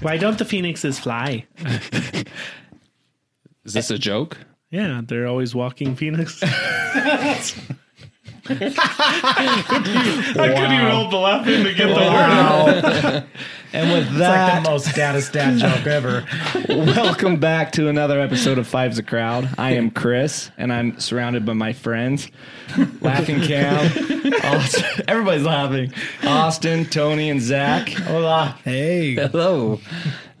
Why don't the phoenixes fly? Is this a joke? Yeah, they're always walking phoenix. I couldn't even hold the laugh in to get the word out. And with It's like that, the most data stat joke ever. welcome back to another episode of Five's a Crowd. I am Chris, and I'm surrounded by my friends. Laughing Cam. Austin, everybody's laughing. Austin, Tony, and Zach. Hola. Hey, Hello.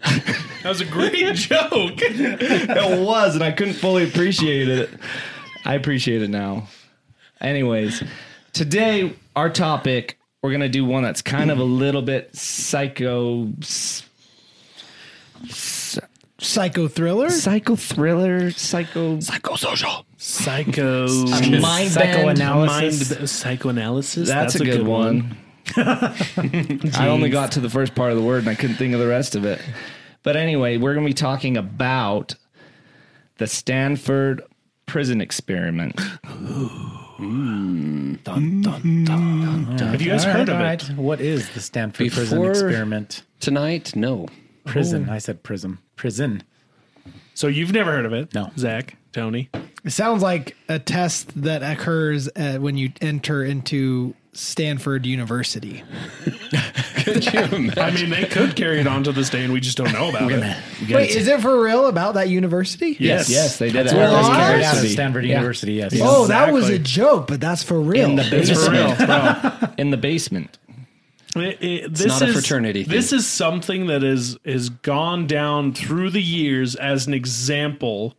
That was a great joke. It was, and I couldn't fully appreciate it. I appreciate it now. Anyways, today our topic, we're gonna do one that's kind of a little bit psycho, psycho thriller, psycho thriller, psycho, Psychosocial. Psycho. mind psychoanalysis. Mind, psychoanalysis. That's, a, good, one. I only got to the first part of the word and I couldn't think of the rest of it. But anyway, we're going to be talking about the Stanford prison experiment. Have you guys All heard right, of all it? right. What is the Stanford prison experiment? Tonight, no. Prison. I said prism. Prison. So you've never heard of it? No. Zach, Tony. It sounds like a test that occurs uh, when you enter into Stanford University. Could you imagine? I mean, they could carry it on to this day, and we just don't know about it. Wait, is it for real about that university? Yes. Yes, they did it. where it was carried Carried out at. Stanford Yeah. University. Yes. Oh, that was a joke, but that's for real. In the It's for real, basement. bro. In the basement. It- it- this not a is- fraternity thing. This is something that is is gone down through the years as an example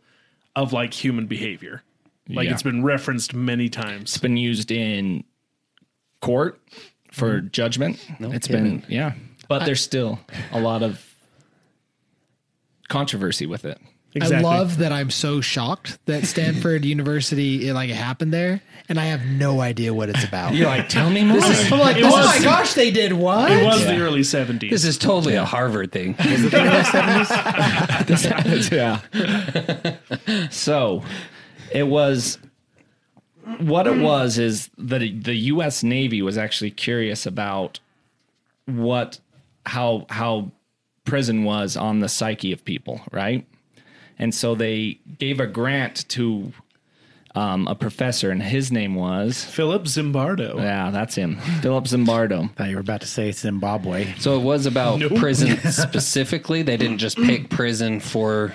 of like human behavior. Like Yeah. it's been referenced many times. It's been used in court for mm-hmm. judgment. It's been, yeah. But there's still a lot of controversy with it. Exactly. I love that I'm so shocked that Stanford University it, like it happened there, and I have no idea what it's about. You're like, tell me more. I'm like, It oh was- my gosh, they did what? It was Yeah. the early seventies. This is totally a Harvard thing. yeah. so it was what it was is that the U.S. Navy was actually curious about what how how prison was on the psyche of people, right? And so they gave a grant to um, a professor, and his name was Philip Zimbardo. yeah, that's him, Philip Zimbardo. thought you were about to say Zimbabwe. So it was about Nope. prison specifically. They didn't just pick prison for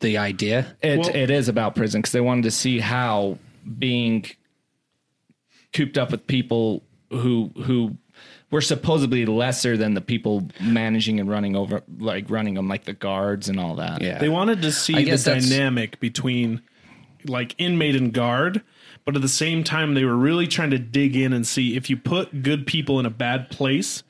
the idea. It Well- it is about prison because they wanted to see how being cooped up with people who who were supposedly lesser than the people managing and running over like running them like the guards and all that. Yeah. They wanted to see the dynamic between like inmate and guard, but at the same time they were really trying to dig in and see if you put good people in a bad place,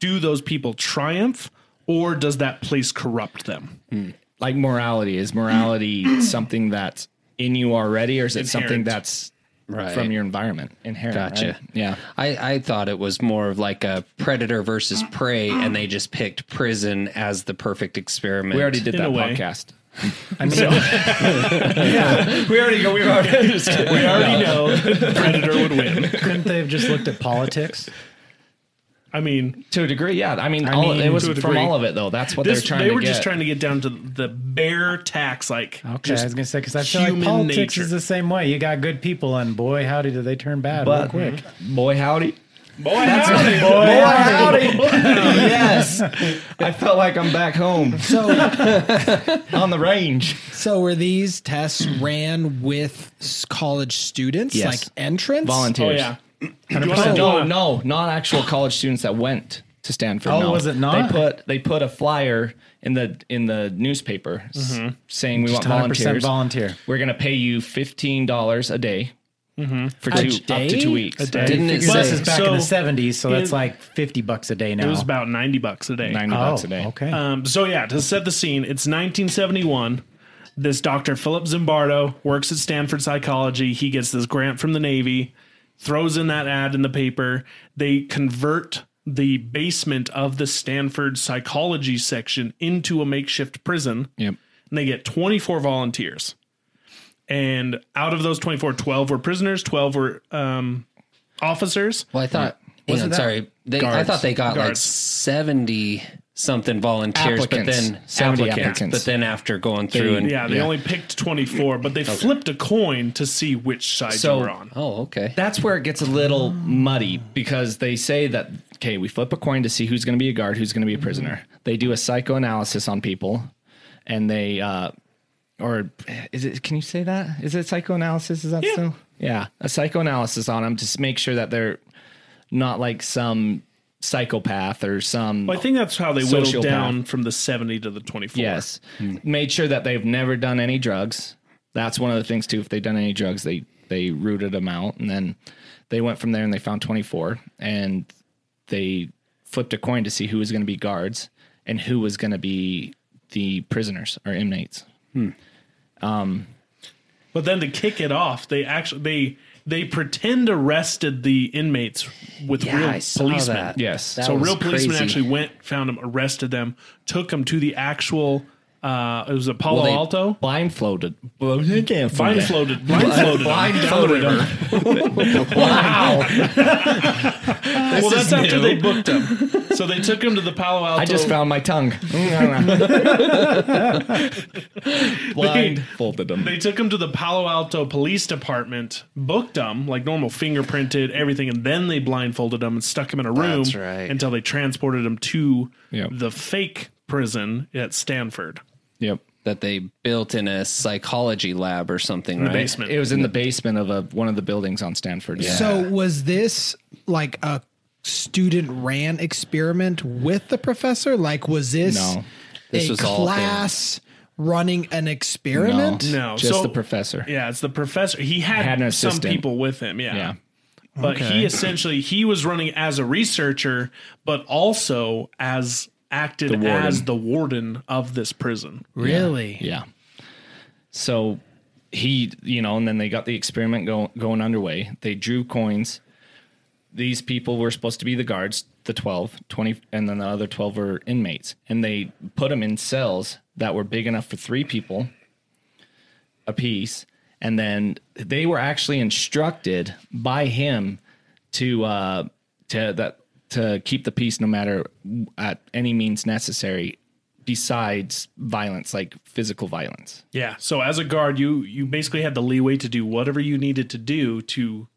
do those people triumph or does that place corrupt them? Hmm. Like morality is morality something that's in you already or is it something that's Right. from your environment inherent? Gotcha. right? Yeah. I, I thought it was more of like a predator versus prey, and they just picked prison as the perfect experiment. We already did In that podcast. I mean, we already go. We already. We already know predator would win. couldn't they have just looked at politics? I mean, to a degree, yeah. I mean, I all, it was from all of it though. That's what this, they're trying. They were just trying to get down to the bare tax, like okay. I was gonna say because I feel like politics nature. is the same way. You got good people, and boy howdy, do they turn bad but, real quick. Boy howdy. Boy howdy. boy, boy howdy. Boy, howdy. yes. I felt like I'm back home. So on the range. So were these tests ran with college students yes. like entrance? Volunteers. Oh, yeah. 100%. No, no, not actual college students that went to Stanford. Oh, no. was it not? They put they put a flyer in the in the newspaper mm-hmm. saying we Just want volunteers. Volunteer. We're going to pay you fifteen dollars a day Mm-hmm. for two up to two weeks. A day. Didn't it say? This is back so in the seventies, so that's like fifty bucks a day now. It was about ninety bucks a day. Ninety oh, bucks a day. Okay. Um, so yeah, to set the scene, it's nineteen seventy one. This doctor Philip Zimbardo works at Stanford Psychology. He gets this grant from the Navy throws in that ad in the paper. They convert the basement of the Stanford psychology section into a makeshift prison. Yep. And they get 24 volunteers. And out of those 24, 12 were prisoners, 12 were um, officers. Well, I thought, yeah. wasn't on, sorry, they, I thought they got Guards. like 70 something volunteers, but then 70 applicants, applicants. But then after going through and Yeah, they Yeah. only picked 24, but they flipped a coin to see which side So- you were on. oh, okay. That's where it gets a little muddy because they say that okay, we flip a coin to see who's going to be a guard, who's going to be a prisoner. They do a psychoanalysis on people, and they uh, or is it? Can you say that? Is it psychoanalysis? Is that Yeah. still? Yeah, a psychoanalysis on them to make sure that they're not like some psychopath or some. Well, I think that's how they whittled Sociopath. down from the 70 to the 24. Yes. Made sure that they've never done any drugs. That's one of the things too. If they've done any drugs, they they rooted them out, and then they went from there and they found 24, and they flipped a coin to see who was going to be guards and who was going to be the prisoners or inmates. Hmm. Um, but then to kick it off, they actually they they pretend arrested the inmates with Yeah, real I saw policemen. that. Yes. That so real policemen crazy. actually went, found them, arrested them, took them to the actual. Uh, it was a Palo Well, they Alto. blindfolded. Blindfolded. Blindfolded, blindfolded, Blindfolded them. them. wow. Well, that's after they booked them. So they took him to the Palo Alto. I just found my tongue. Blindfolded them. They took him to the Palo Alto Police Department, booked him like normal, fingerprinted everything, and then they blindfolded him and stuck him in a room That's right. until they transported him to Yep. the fake prison at Stanford, Yep. that they built in a psychology lab or something, In right? basement. It was in the basement of a, one of the buildings on Stanford. Yeah. So was this like a student ran experiment with the professor? Like was this No. This a was all class running an experiment? No, just so- the professor. Yeah, it's the professor. He had, Had an some people with him. Yeah. Yeah. But he essentially he was running as a researcher, but also as acted The as the warden of this prison. Really? Yeah. So he, you know, and then they got the experiment go, going underway. They drew coins. These people were supposed to be the guards, the 12, 20, and then the other 12 were inmates. And they put them in cells that were big enough for three people a piece. And then they were actually instructed by him to, uh, to that, to keep the peace no matter at any means necessary besides violence, like physical violence. Yeah. So as a guard, you you basically had the leeway to do whatever you needed to do to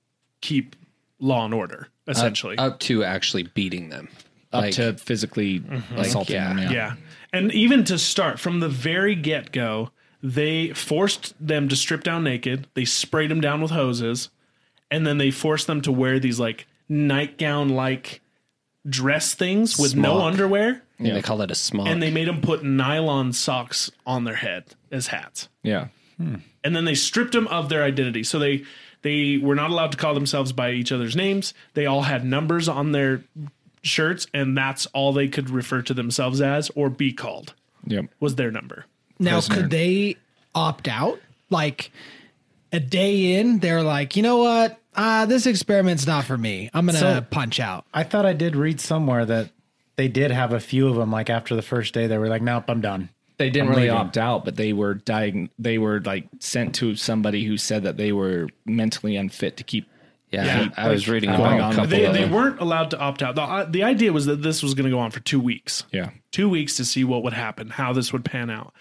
keep law and order, essentially. Up to actually beating them. Up Like- to physically mm-hmm. assaulting yeah. them. Yeah. yeah. And even to start from the very get go, they forced them to strip down naked. They sprayed them down with hoses, and then they forced them to wear these like nightgown like dress things with no Smock. underwear. Yeah. They call it a smock. And they made them put nylon socks on their head as hats. Yeah. Hmm. and then they stripped them of their identity. So they they were not allowed to call themselves by each other's names. They all had numbers on their shirts, and that's all they could refer to themselves as or be called Yep. was their number. Now, Prisoner. could they opt out? Like a day in, they're like, you know what? Uh, this experiment's not for me. I'm gonna So- punch out. I thought I did read somewhere that they did have a few of them. Like after the first day, they were like, "Nope, I'm done." They didn't I'm really leaving. opt out, but they were diag- they were like sent to somebody who said that they were mentally unfit to keep yeah, Yeah. I was reading Going about on a couple They of they them. weren't allowed to opt out. The, uh, the idea was that this was going to go on for two weeks. Yeah. two weeks to see what would happen, how this would pan out.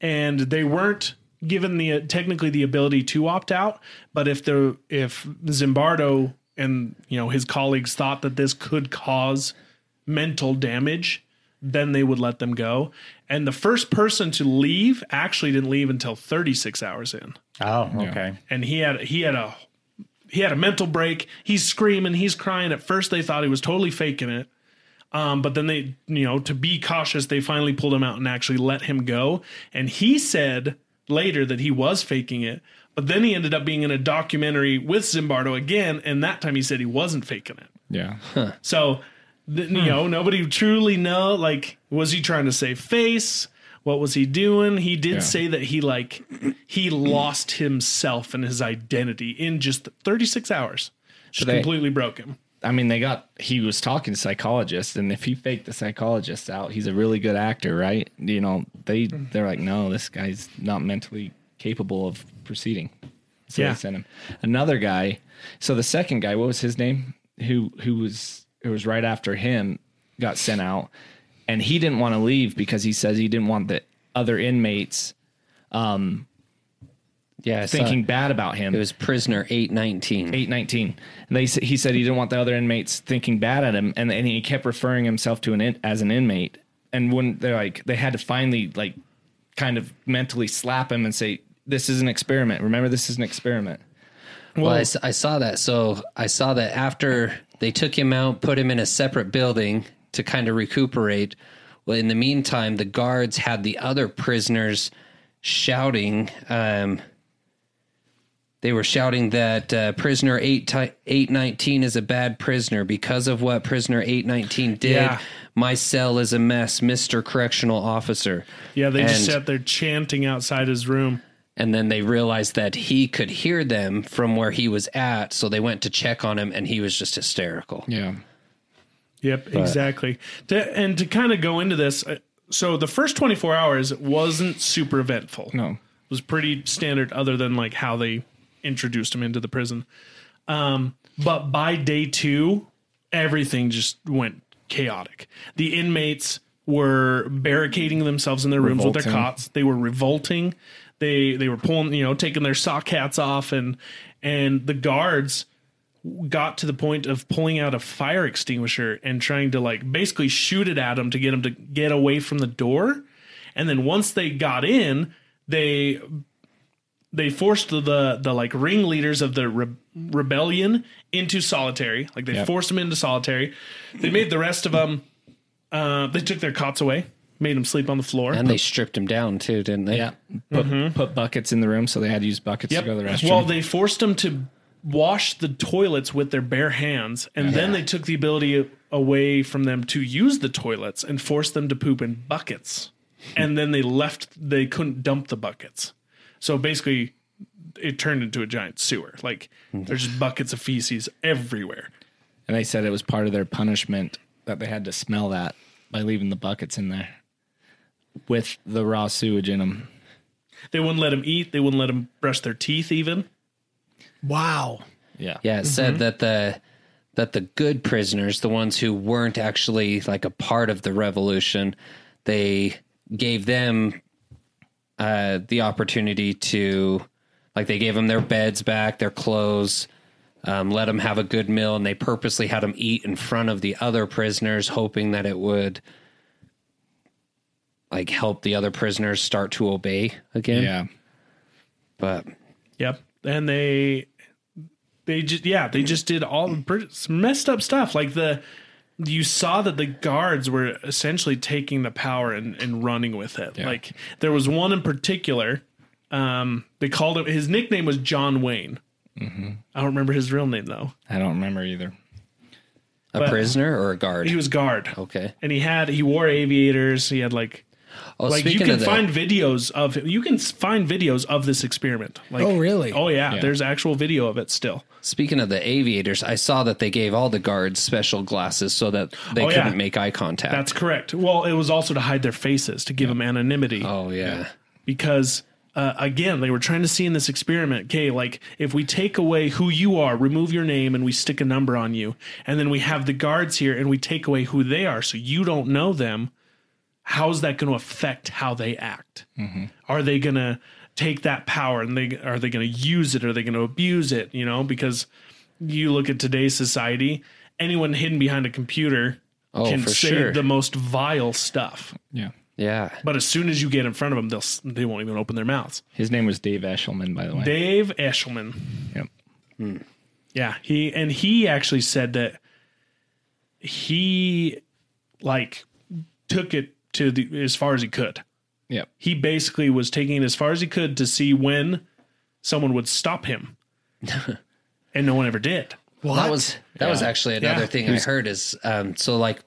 And they weren't given the technically the ability to opt out, but if the if Zimbardo and you know his colleagues thought that this could cause mental damage, then they would let them go. And the first person to leave actually didn't leave until 36 hours in. Oh, okay. And he had he had a he had a mental break. He's screaming, he's crying. At first they thought he was totally faking it. Um, but then they, you know, to be cautious, they finally pulled him out and actually let him go. And he said later that he was faking it. But then he ended up being in a documentary with Zimbardo again, and that time he said he wasn't faking it. Yeah. So, th- you hmm. know, nobody truly know. Like, was he trying to save face? What was he doing? He did Yeah. say that he like he lost himself and his identity in just 36 hours. Just they- completely broke him. I mean, they got he was talking to psychologists, and if he faked the psychologist out, he's a really good actor, right? You know, they they're like, no, this guy's not mentally capable of proceeding. So Yeah. they sent him another guy. So the second guy, what was his name? Who who was who was right after him got sent out. and he didn't want to leave because he says he didn't want the other inmates um, Yeah, I thinking bad about him. it was prisoner eight nineteen. eight nineteen. And they he said he didn't want the other inmates thinking bad at him, and and he kept referring himself to an in, as an inmate. And when they're like, they had to finally like kind of mentally slap him and say, "This is an experiment. Remember, this is an experiment." Well, I saw that. So I saw that after they took him out, put him in a separate building to kind of recuperate. Well, in the meantime, the guards had the other prisoners shouting. Um, they were shouting that uh, prisoner 8 ti- 819 is a bad prisoner because of what prisoner 819 did. Yeah. My cell is a mess, Mr. Correctional Officer. Yeah, they just And- sat there chanting outside his room. and then they realized that he could hear them from where he was at so they went to check on him and he was just hysterical Yeah. Yep, exactly. To, and to kind of go into this, uh, so the first 24 hours wasn't super eventful. No. It was pretty standard, other than like how they introduced him into the prison. Um, but by day two, everything just went chaotic. The inmates were barricading themselves in their rooms with their cots. They were revolting. They they were pulling, you know, taking their sock hats off, and and the guards got to the point of pulling out a fire extinguisher and trying to like basically shoot it at him to get him to get away from the door. And then once they got in, they they forced the the like ringleaders of the re- rebellion into solitary. Like they Yep. forced them into solitary. They made the rest of them. Uh, they took their cots away, made them sleep on the floor. and they stripped them down too didn't they Yeah. Put, put buckets in the room, so they had to use buckets Yep. to go to the restroom. Well, they forced them to wash the toilets with their bare hands, and then they took the ability away from them to use the toilets and forced them to poop in buckets. And then they left; they couldn't dump the buckets. So basically, it turned into a giant sewer. Like there's just buckets of feces everywhere. and they said it was part of their punishment that they had to smell that by leaving the buckets in there with the raw sewage in them. They wouldn't let them eat. They wouldn't let them brush their teeth. Even Wow. Yeah. yeah it said mm-hmm. that the that the good prisoners the ones who weren't actually like a part of the revolution they gave them uh the opportunity to like they gave them their beds back their clothes um, let them have a good meal and they purposely had them eat in front of the other prisoners hoping that it would like help the other prisoners start to obey again Yeah. but Yep. And they they just yeah, they just did all pretty- some messed up stuff. Like the you saw that the guards were essentially taking the power and, and running with it. Like there was one in particular. Um, they called him. His nickname was John Wayne. I don't remember his real name though. I don't remember either. a But- prisoner or a guard He was guard. okay And he had he wore aviators. He had like oh like you can of that find videos of you can find videos of this experiment. Like Oh, really? Oh yeah, Yeah. there's actual video of it still. Speaking of the aviators, I saw that they gave all the guards special glasses so that they Oh, couldn't make eye contact. That's correct. Well, it was also to hide their faces to give them anonymity oh yeah. because uh, again they were trying to see in this experiment. Okay, like if we take away who you are, remove your name, and we stick a number on you, and then we have the guards here and we take away who they are, so you don't know them. How's that going to affect how they act? Are they going to take that power and they are they going to use it? Are they going to abuse it? You know, because you look at today's society, anyone hidden behind a computer Oh, can say sure. the most vile stuff. Yeah. Yeah. But as soon as you get in front of them, they'll they won't even open their mouths. His name was Dave Eshleman, by the way. Dave Eshleman, Yep. Hmm. yeah, he and he actually said that he like took it to the as far as he could. Yeah. He basically was taking it as far as he could to see when someone would stop him, and no one ever did. What? That was that was actually another Yeah. thing I heard is um so like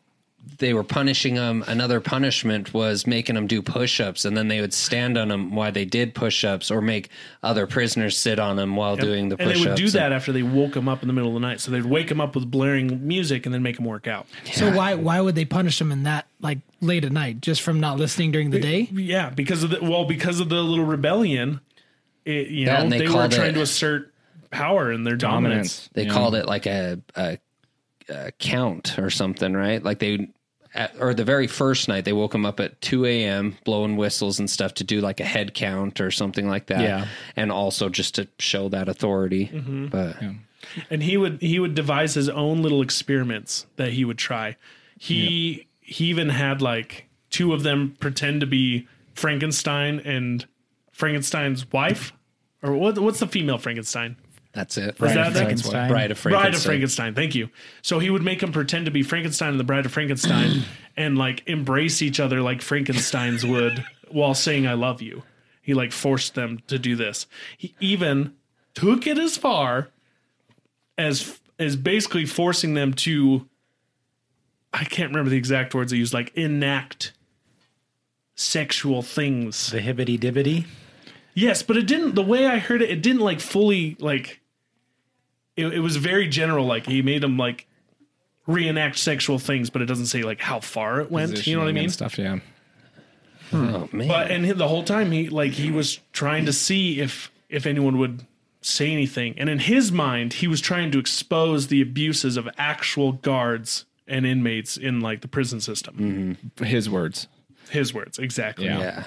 they were punishing them. Another punishment was making them do push-ups, and then they would stand on them while they did push-ups, or make other prisoners sit on them while doing the and push-ups. they would do that after they woke them up in the middle of the night. So they'd wake them up with blaring music and then make them work out. So why why would they punish them in that like late at night just from not listening during the day? Yeah, because of the well, because of the little rebellion, it, you Yeah, know, they they, were trying it- to assert power and their dominance. Dominance. They Yeah. called it like a, a, a count or something, right? Like they at, or the very first night they woke him up at 2 a.m blowing whistles and stuff to do like a head count or something like that Yeah. and also just to show that authority mm-hmm. but and he would he would devise his own little experiments that he would try. He he even had like two of them pretend to be Frankenstein and Frankenstein's wife, or what? What's the female Frankenstein? That's it Bride that of that? Frankenstein. Bride of Bride of Frankenstein. Frankenstein. Thank you. So he would make them pretend to be Frankenstein and the Bride of Frankenstein, and like embrace each other like Frankenstein's would while saying "I love you." He like forced them to do this. He even took it as far as as basically forcing them to. I can't remember the exact words he used. Like enact sexual things. The hibbity dibbity. Yes, but it didn't. The way I heard it, it didn't like fully like. It, it was very general. Like he made them like reenact sexual things, but it doesn't say like how far it went. You know what I Positioning and mean? Stuff, yeah. oh man But and he- the whole time he like he was trying to see if if anyone would say anything, and in his mind he was trying to expose the abuses of actual guards and inmates in like the prison system. His words. His words exactly. Yeah. Yeah.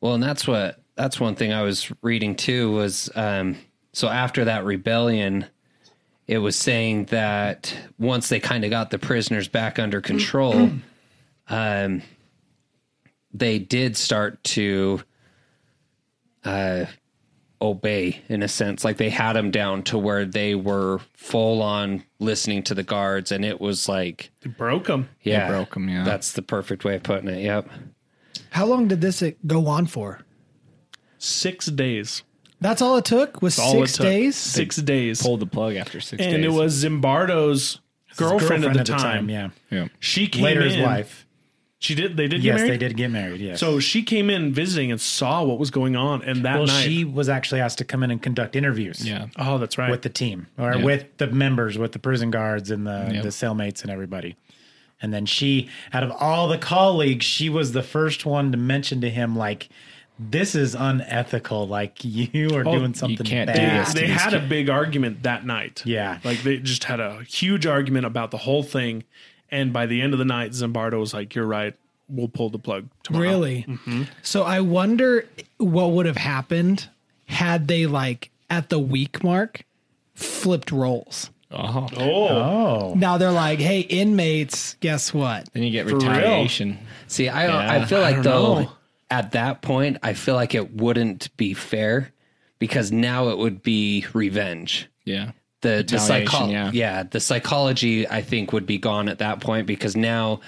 Well, and that's what that's one thing I was reading too was um so after that rebellion it was saying that once they kind of got the prisoners back under control um they did start to uh obey in a sense like they had them down to where they were full on listening to the guards and it was like They broke them. yeah broke them. yeah. that's the perfect way of putting it yep How long did this go on for? Six days. That's all it took was All it six took. days. Six days. Pulled the plug after six and days. it was Zimbardo's girlfriend, at the time. Yeah. Yeah. She came Later, in. his wife. She did. They did Yes, get married. they did get married. Yes. So she came in visiting and saw what was going on, and that well, night. she was actually asked to come in and conduct interviews. Yeah. oh, that's right. with the team or Yeah. with the members, with the prison guards and the, Yep. the cellmates and everybody. And then she, out of all the colleagues, she was the first one to mention to him, like, this is unethical. Like, you are Oh, doing something can't do bad. this. they had a big argument that night. Yeah. like they just had a huge argument about the whole thing, and by the end of the night, Zimbardo was like, "You're right. We'll pull the plug tomorrow." Really? Mm-hmm. So I wonder what would have happened had they like at the week mark flipped roles. Oh. Oh, Oh. Now they're like, "Hey, inmates, guess what? Then you get real? retaliation. See, I Yeah. I feel like don't though know. At that point, I feel like it wouldn't be fair because now it would be revenge. Yeah. The the psycho- yeah. yeah, the psychology I think would be gone at that point because now,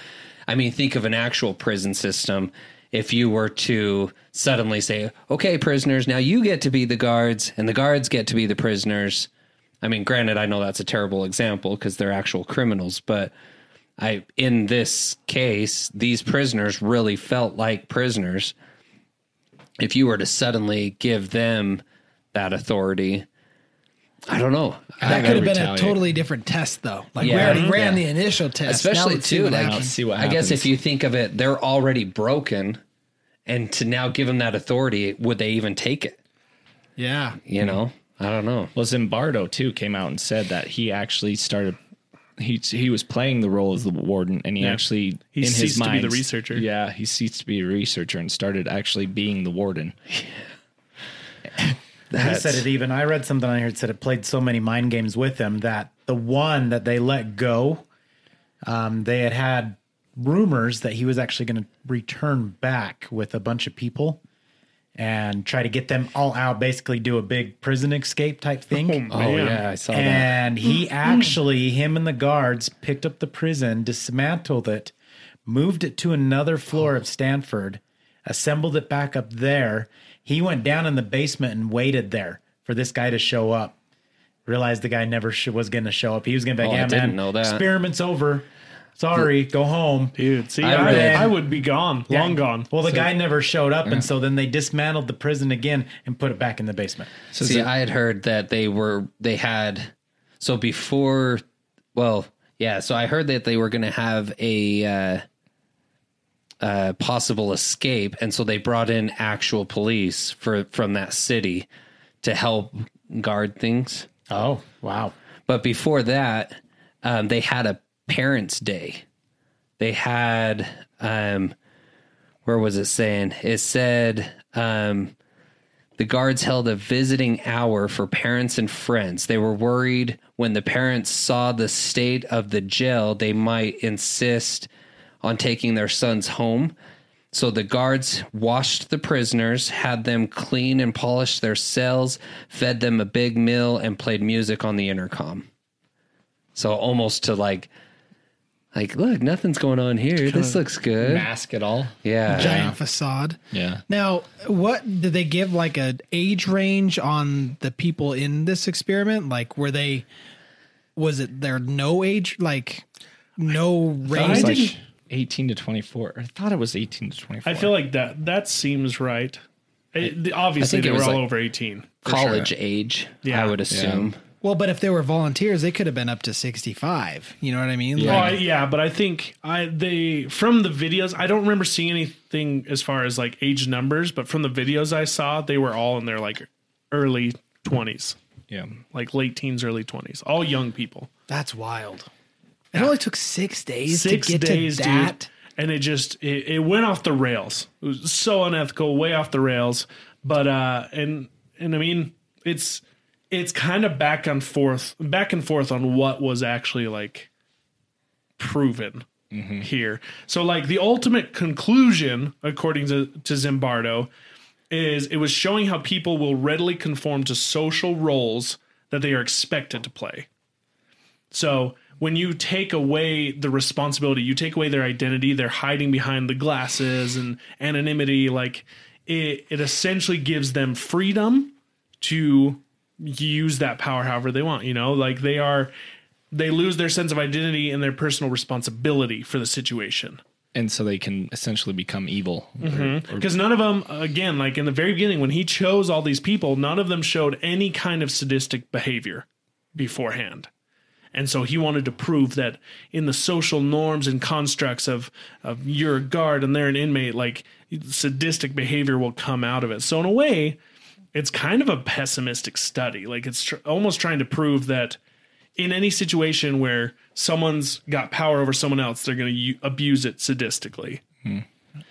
I mean, think of an actual prison system. If you were to suddenly say, "Okay, prisoners, now you get to be the guards, and the guards get to be the prisoners," I mean, granted, I know that's a terrible example because they're actual criminals, but I in this case, these prisoners really felt like prisoners. If you were to suddenly give them that authority, I don't know. That could have gotta been a totally different test, though. Like we already ran Yeah. the initial test, Especially Now let's see too, what like happens. see what I guess if you think of it, they're already broken, and to now give them that authority, would they even take it? yeah, You know, I don't know. Well, Zimbardo too came out and said that he actually started. He he was playing the role as the warden, and he actually He in his ceased to be the researcher. Yeah, he ceased to be a researcher and started actually being the warden. He said it even. I read something on here that said it played so many mind games with him that the one that they let go, um, they had had rumors that he was actually going to return back with a bunch of people and try to get them all out, basically do a big prison escape type oh, thing. Oh Man. yeah, I saw that. and he mm-hmm. actually, him and the guards picked up the prison, dismantled it, moved it to another floor of Stanford, assembled it back up there. He went down in the basement and waited there for this guy to show up. Realized the guy never sh- was going to show up. He was going to be like, Oh, I "Yeah, didn't man, know that. experiment's over. Sorry, go home." dude. See, I I, read- I would be gone, long gone. Well, the guy never showed up, and so then they dismantled the prison again and put it back in the basement. See, I had heard that they were they had so before well, yeah, so I heard that they were going to have a uh uh possible escape and so they brought in actual police for from that city to help guard things. Oh, wow. But before that, um they had a parents' day they had um where was it saying? It said um the guards held a visiting hour for parents and friends. They were worried when the parents saw the state of the jail, they might insist on taking their sons home. So the guards washed the prisoners, had them clean and polish their cells, fed them a big meal, and played music on the intercom. So almost to like, like, look, nothing's going on here. This looks good. Mask it all. Yeah. Giant facade. Yeah. Now, what did they give like an age range on the people in this experiment? Like, were they, was it there no age, like no It was range? like 18 to 24. I thought it was 18 to 24. I feel like that that seems right. It- the- obviously, think it they were was all like over eighteen. College sure. age, Yeah. I would assume. Well, but if they were volunteers, they could have been up to 65. You know what I mean? Oh, I, Like, yeah, but I think I they from the videos. I don't remember seeing anything as far as like age numbers, but from the videos I saw, they were all in their like early twenties, yeah. like late teens, early twenties, all young people. that's wild. It only took six days Six to get days, to that. dude, and it just it, it went off the rails. It was so unethical, way off the rails. But uh, and and I mean, it's it's kind of back and forth, back and forth on what was actually like proven mm-hmm. here. So like the ultimate conclusion, according to, to Zimbardo, is it was showing how people will readily conform to social roles that they are expected to play. So when you take away the responsibility, you take away their identity, they're hiding behind the glasses and anonymity, like it, it essentially gives them freedom to use that power however they want, you know, like they are they lose their sense of identity and their personal responsibility for the situation. And so they can essentially become evil. Mm-hmm. Because none of them, again, like in the very beginning, when he chose all these people, none of them showed any kind of sadistic behavior beforehand. And so he wanted to prove that in the social norms and constructs of, of you're a guard and they're an inmate, like sadistic behavior will come out of it. So, in a way, it's kind of a pessimistic study. Like it's tr- almost trying to prove that in any situation where someone's got power over someone else, they're going to u- abuse it sadistically.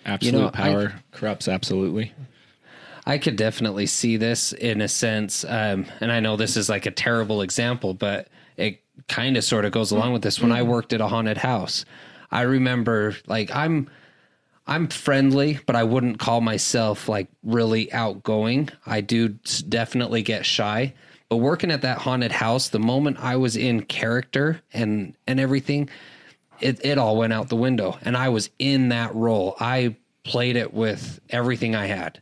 absolute You know, I- power corrupts absolutely. I could definitely see this in a sense, um, and I know this is like a terrible example, but it kind of sort of goes along with this. When I worked at a haunted house, I remember like I'm I'm friendly, but I wouldn't call myself like really outgoing. I do definitely get shy. But working at that haunted house, the moment I was in character and and everything, it, it all went out the window. And I was in that role. I played it with everything I had.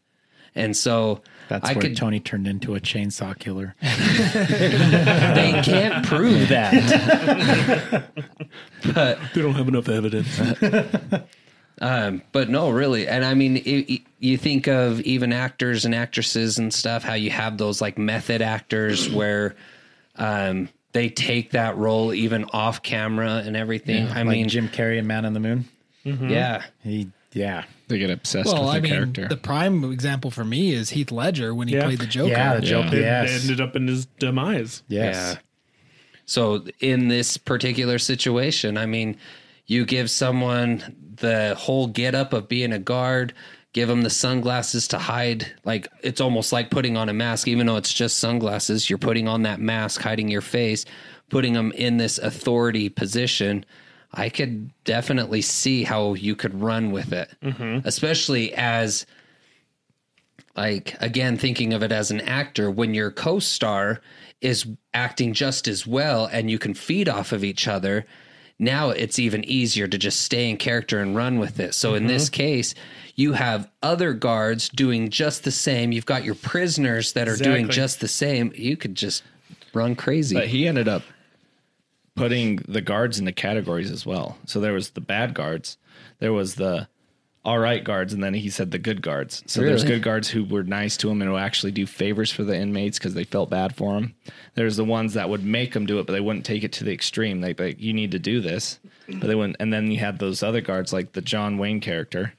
And so That's I where could Tony turned into a chainsaw killer. they can't prove that. but They don't have enough evidence. Um, but no, really, and I mean, it, it- you think of even actors and actresses and stuff, how you have those like method actors where um, they take that role even off camera and everything. I like mean, Jim Carrey and Man on the Moon. yeah, He, yeah, They get obsessed Well, with the I mean, character. the prime example for me is Heath Ledger when he Yeah. played the Joker. yeah, the Joker. It Yes, ended up in his demise. yes. yeah. So in this particular situation, I mean, you give someone the whole get up of being a guard, give them the sunglasses to hide. Like it's almost like putting on a mask, even though it's just sunglasses. You're putting on that mask, hiding your face, putting them in this authority position. I could definitely see how you could run with it, mm-hmm. especially as like again thinking of it as an actor when your co-star is acting just as well and you can feed off of each other now it's even easier to just stay in character and run with it. So in this mm-hmm. case you have other guards doing just the same. You've got your prisoners that are doing just the same. You could just run crazy. But he ended up putting the guards into categories as well. So there was the bad guards, there was the all right guards, and then he said the good guards. So there's good guards who were nice to him and would actually do favors for the inmates because they felt bad for him. There's the ones that would make them do it, but they wouldn't take it to the extreme. They like you need to do this, but they wouldn't. And then you had those other guards like the John Wayne character,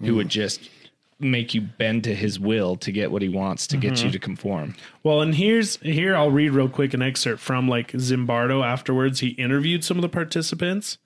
who would just make you bend to his will to get what he wants to get you mm-hmm. to conform. Well, and here's here I'll read real quick an excerpt from like Zimbardo afterwards. He interviewed some of the participants,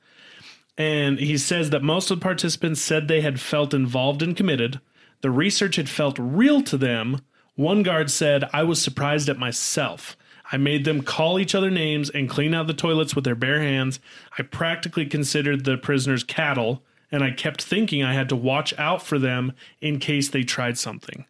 And he says that most of the participants said they had felt involved and committed. The research had felt real to them. One guard said, I was surprised at myself. I made them call each other names and clean out the toilets with their bare hands. I practically considered the prisoners cattle, and I kept thinking I had to watch out for them in case they tried something.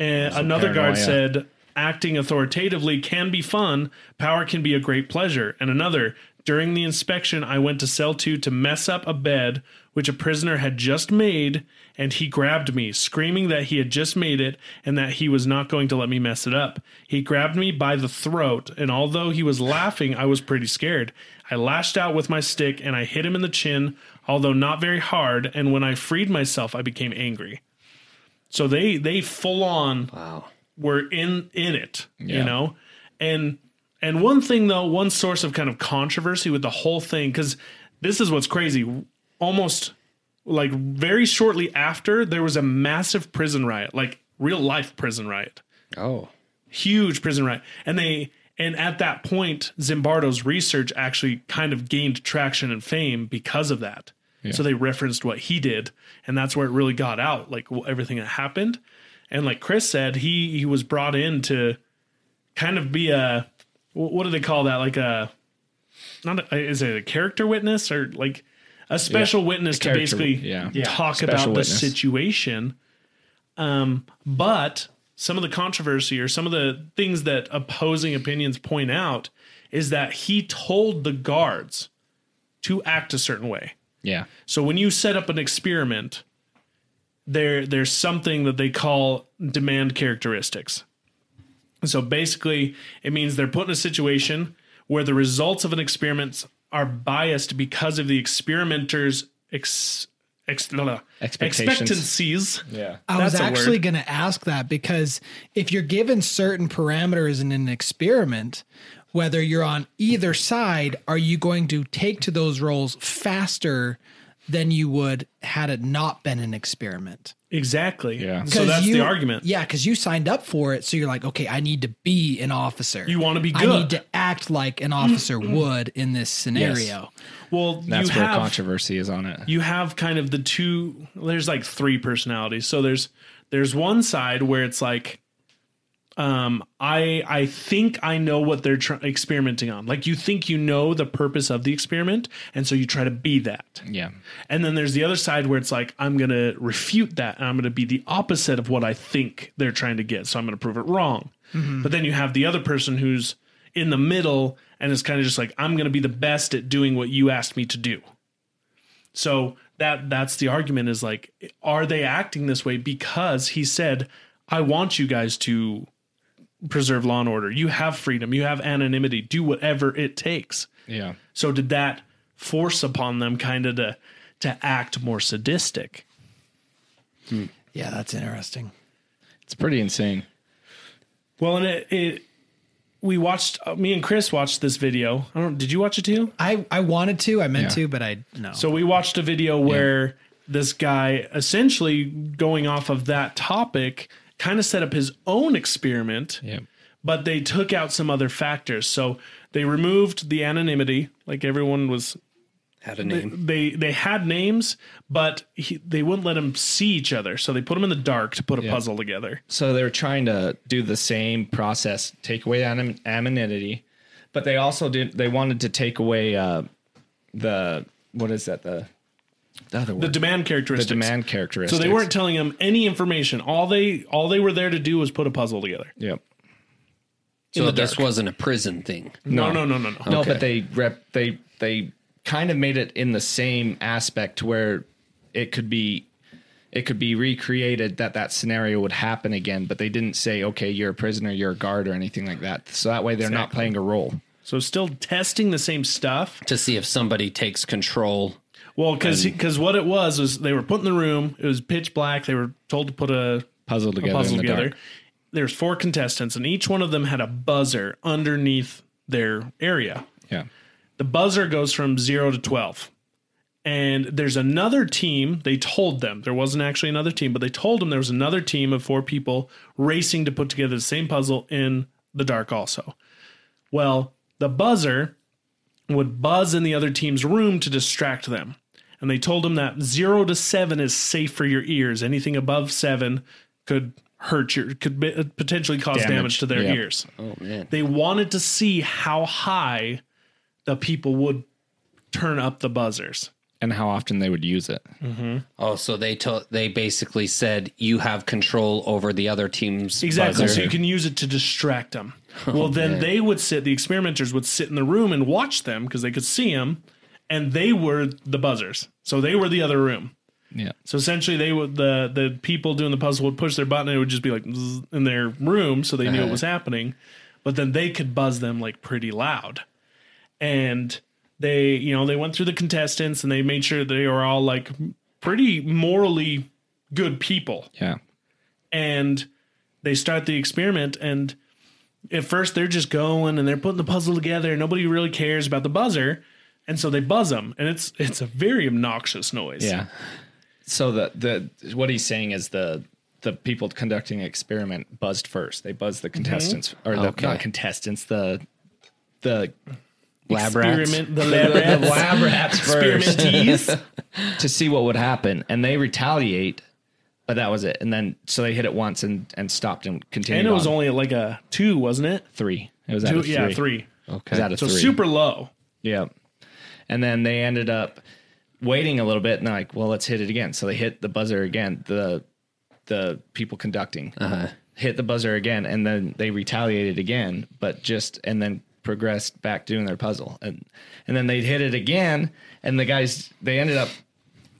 And another guard said, acting authoritatively can be fun. Power can be a great pleasure. And another, during the inspection, I went to cell two to mess up a bed which a prisoner had just made, and he grabbed me, screaming that he had just made it and that he was not going to let me mess it up. He grabbed me by the throat, and although he was laughing, I was pretty scared. I lashed out with my stick and I hit him in the chin, although not very hard, and when I freed myself, I became angry. So they they full on Wow. were in in it, you know? And and one thing though, one source of kind of controversy with the whole thing cuz this is what's crazy, almost like very shortly after there was a massive prison riot, like real life prison riot. Oh. Huge prison riot. And they and at that point Zimbardo's research actually kind of gained traction and fame because of that. So they referenced what he did and that's where it really got out, like everything that happened. And like Chris said, he he was brought in to kind of be a what do they call that? Like a not a, is it a character witness or like a special witness to basically yeah. Yeah, talk special about witness. the situation. Um, but some of the controversy or some of the things that opposing opinions point out is that he told the guards to act a certain way. Yeah. So when you set up an experiment, there there's something that they call demand characteristics. So basically, it means they're put in a situation where the results of an experiment are biased because of the experimenter's ex, ex, blah, blah, Expectations. expectancies. Yeah. I was That's a actually going to ask that because if you're given certain parameters in an experiment, whether you're on either side, are you going to take to those roles faster than you would had it not been an experiment? Exactly. Yeah. So 'Cause that's you- the argument. Yeah, because you signed up for it, so you're like, okay, I need to be an officer. You wanna be good. I need to act like an officer would in this scenario. Well, That's you where have controversy is on it. you have kind of the two there's like three personalities so there's there's one side where it's like um i i think i know what they're tr- experimenting on. Like you think you know the purpose of the experiment and so you try to be that. Yeah. and then there's the other side where it's like i'm gonna refute that and i'm gonna be the opposite of what i think they're trying to get so i'm gonna prove it wrong. But then you have the other person who's in the middle and is kind of just like i'm gonna be the best at doing what you asked me to do. So that that's the argument is like are they acting this way because he said I want you guys to preserve law and order. You have freedom, you have anonymity, do whatever it takes. Yeah. So did that force upon them kind of to to act more sadistic? Yeah, that's interesting. It's pretty insane. Well, and it, it we watched uh, me and Chris watched this video. I don't did you watch it too? I I wanted to, I meant Yeah. to, but I no. So we watched a video where this guy essentially going off of that topic kind of set up his own experiment, Yeah. but they took out some other factors. So they removed the anonymity, like everyone was Had a name. they they had names, but he, they wouldn't let them see each other. So they put them in the dark to put a puzzle together. So they were trying to do the same process, take away anim- anonymity, but they also did. They wanted to take away uh, the what is that the the other The word demand the characteristics. so they weren't telling him any information. All they all they were there to do was put a puzzle together. Yep. So the this dark. wasn't a prison thing. No, no, no, no, no. No, Okay. but they rep they they kind of made it in the same aspect where it could be it could be recreated that that scenario would happen again, but they didn't say okay, you're a prisoner, you're a guard or anything like that. So that way they're not playing a role. So still testing the same stuff. To see if somebody takes control. Well, because what it was was they were put in the room. It was pitch black. They were told to put a, Puzzle a together puzzle in the together. dark. There's four contestants, and each one of them had a buzzer underneath their area. Yeah. The buzzer goes from zero to twelve. And there's another team. They told them there wasn't actually another team, but they told them there was another team of four people racing to put together the same puzzle in the dark. Also, well, the buzzer would buzz in the other team's room to distract them. And they told them that zero to seven is safe for your ears. Anything above seven could hurt your, could be, uh, potentially cause damage, Damage, to their yeah. ears. Oh man. They wanted to see how high the people would turn up the buzzers. and how often they would use it. Oh, so they told they basically said you have control over the other team's Exactly. buzzer. So you can use it to distract them. Well, then they would sit, the experimenters would sit in the room and watch them because they could see them, and they were the buzzers. So they were the other room. Yeah. So essentially, they would the the people doing the puzzle would push their button, and it would just be like in their room, so they knew it uh-huh. was happening. But then they could buzz them like pretty loud, and they you know they went through the contestants and they made sure they were all like pretty morally good people Yeah. and they start the experiment and at first they're just going and they're putting the puzzle together nobody really cares about the buzzer and so they buzz them and it's it's a very obnoxious noise Yeah. So the the what he's saying is the the people conducting the experiment buzzed first. They buzzed the mm-hmm. contestants or the Okay. not contestants, the the lab rats. experiment the the, lab the rats, lab rats first to see what would happen, and they retaliate. But that was it, and then so they hit it once and and stopped and continued. and it was on. only like a two wasn't it three. It was at two a three. yeah three It was at a so three. super low Yeah. And then they ended up waiting a little bit and like, well, let's hit it again. So they hit the buzzer again, the the people conducting. Uh-huh. Hit the buzzer again and then they retaliated again, but just and then progressed back doing their puzzle. And and then they hit it again and the guys they ended up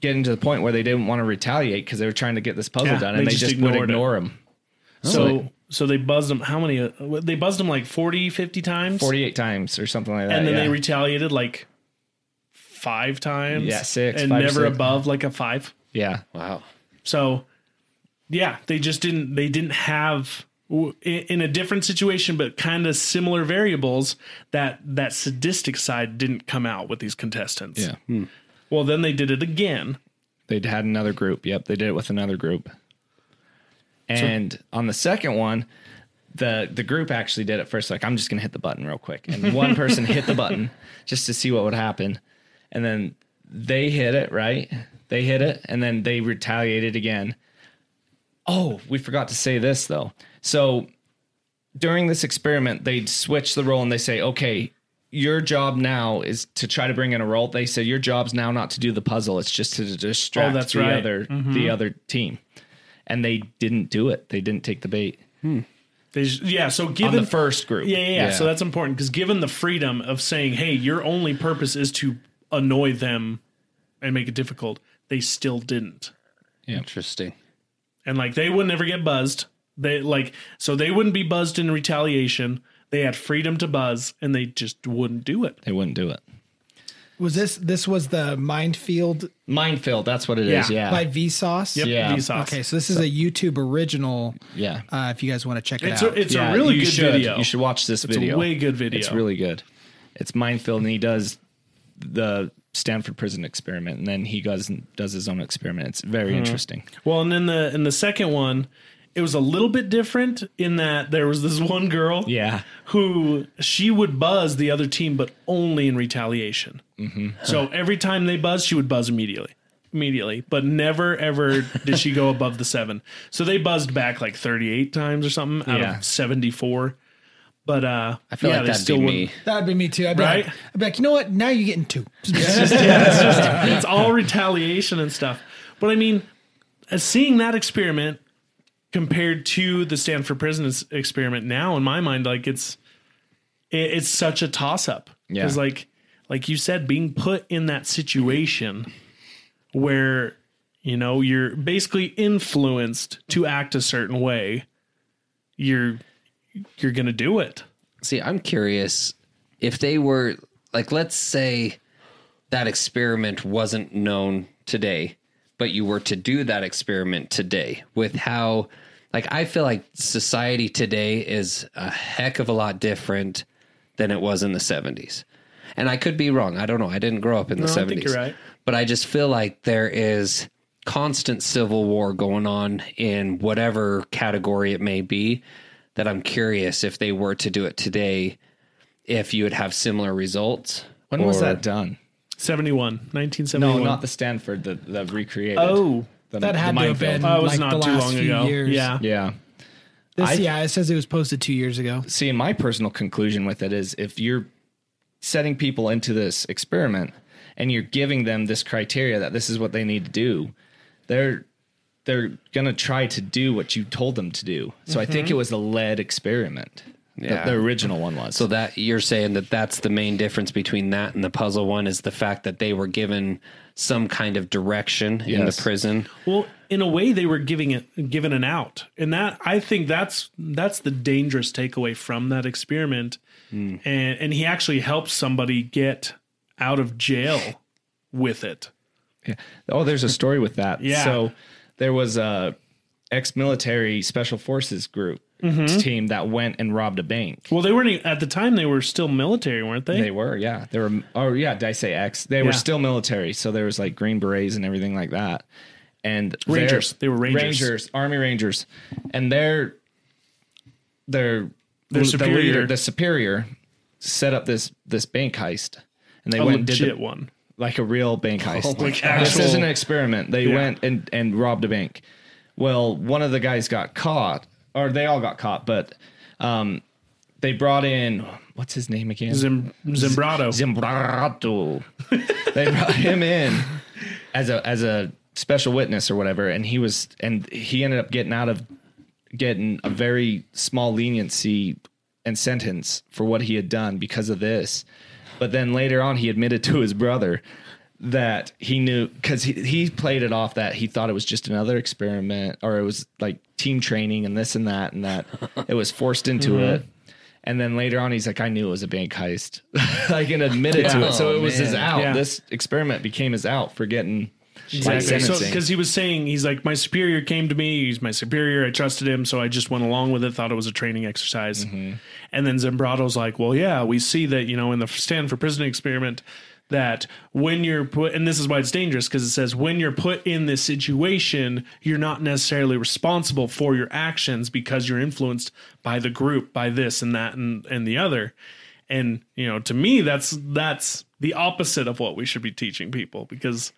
getting to the point where they didn't want to retaliate because they were trying to get this puzzle Yeah, done and they just just, would ignored it. ignore them. so so they buzzed them how many uh, they buzzed them like 40 50 times 48 times or something like that. and then yeah. they retaliated like five times Yeah, six, and five never six. above like a five yeah. Wow. So, yeah, they just didn't. They didn't have in in a different situation, but kind of similar variables. That that sadistic side didn't come out with these contestants. Yeah. Hmm. Well, then they did it again. They'd had another group. Yep, they did it with another group. And on the second one, the the group actually did it first. Like, I'm just gonna hit the button real quick, and one person hit the button just to see what would happen, and then they hit it right. They hit it, and then they retaliated again. Oh, we forgot to say this though. So during this experiment, they'd switch the role and they say, okay, your job now is to try to bring in a role. They said your job's now not to do the puzzle; it's just to distract Oh, the right. other the mm-hmm. other team. And they didn't do it. They didn't take the bait hmm. They just, yeah. So on given the first group. yeah, yeah, yeah. So that's important because given the freedom of saying, "Hey, your only purpose is to annoy them and make it difficult," they still didn't. Interesting. and like they would never get buzzed. They like so they wouldn't be buzzed in retaliation. They had freedom to buzz, and they just wouldn't do it. They wouldn't do it. Was this this was the Mindfield Mind Field, that's what it is. Yeah. Yeah. by Vsauce? Yep, Yeah. Vsauce. Okay, so this is a YouTube original. yeah. Uh, if you guys want to check it It's out, a, it's yeah, a really good should. video. You should watch this video. It's video. a way good video. It's really good. It's Mind Field, and he does the Stanford prison experiment, and then he goes and does his own experiment. It's very interesting. Well, and then the in the second one, it was a little bit different in that there was this one girl, Yeah. who she would buzz the other team, but only in retaliation. Mm-hmm. So every time they buzz, she would buzz immediately, immediately, but never ever did she go above the seven. So they buzzed back like thirty eight times or something out Yeah. of seventy four. But uh, I feel yeah, like that'd still be wouldn't- me. that'd be me too. I'd be, Right? like, I'd be like, you know what? Now you're getting two. it's all retaliation and stuff. But I mean, seeing that experiment compared to the Stanford prison experiment now, in my mind, like it's it, it's such a toss up. Yeah. Because like like you said, being put in that situation where you know you're basically influenced to act a certain way, you're you're gonna do it. See, I'm curious if they were like, let's say that experiment wasn't known today, but you were to do that experiment today with how, like, I feel like society today is a heck of a lot different than it was in the 70s. And I could be wrong. I don't know. I didn't grow up in the No, 70s. I think you're right. But I just feel like there is constant civil war going on in whatever category it may be. That I'm curious if they were to do it today, if you would have similar results When was that done? 71, No, not the Stanford, the, the recreated. Oh, the, That had to have been oh, it was like not the too last long few ago. years. Yeah. Yeah. This, I- yeah, it says it was posted two years ago. See, my personal conclusion with it is if you're setting people into this experiment and you're giving them this criteria that this is what they need to do, they're they're gonna try to do what you told them to do. So I think it was a lead experiment. The- Yeah. The, original one was. So that you're saying that that's the main difference between that and the puzzle one is the fact that they were given some kind of direction in the prison. Well, in a way, they were giving it given an out, and that I think that's that's the dangerous takeaway from that experiment. Hmm. And and he actually helped somebody get out of jail with it. Yeah. Oh, there's a story with that. Yeah. So there was a ex-military special forces group mm-hmm. team that went and robbed a bank. Well, they weren't at the time; they were still military, weren't they? They were, yeah. They were. Oh, yeah. Did I say X? They were still military, so there was like Green Berets and everything like that. And Rangers. They were Rangers. Rangers, Army Rangers, and their their Their the superior. leader, the superior, set up this this bank heist, and they a went and did legit the, one. Like a real bank heist. Like this isn't an experiment. They Yeah. went and and robbed a bank. Well, one of the guys got caught, or they all got caught, but um, they brought in what's his name again? Zim, Zimbardo. Zimbardo. they brought him in as a as a special witness or whatever, and he was and he ended up getting out of getting a very small leniency and sentence for what he had done because of this. But then later on, he admitted to his brother that he knew because he, he played it off that he thought it was just another experiment or it was like team training and this and that and that it was forced into mm-hmm. it. And then later on, he's like, I knew it was a bank heist, like, and admitted to it. Oh, so Oh, it was his out. Yeah. This experiment became his out for getting Exactly. So because he was saying he's like my superior came to me, he's my superior. I trusted him, so I just went along with it. Thought it was a training exercise. Mm-hmm. And then Zimbardo's like, well, yeah, we see that you know in the Stanford prison experiment that when you're put, and this is why it's dangerous because it says when you're put in this situation, you're not necessarily responsible for your actions because you're influenced by the group, by this and that and and the other. And you know, to me, that's that's the opposite of what we should be teaching people because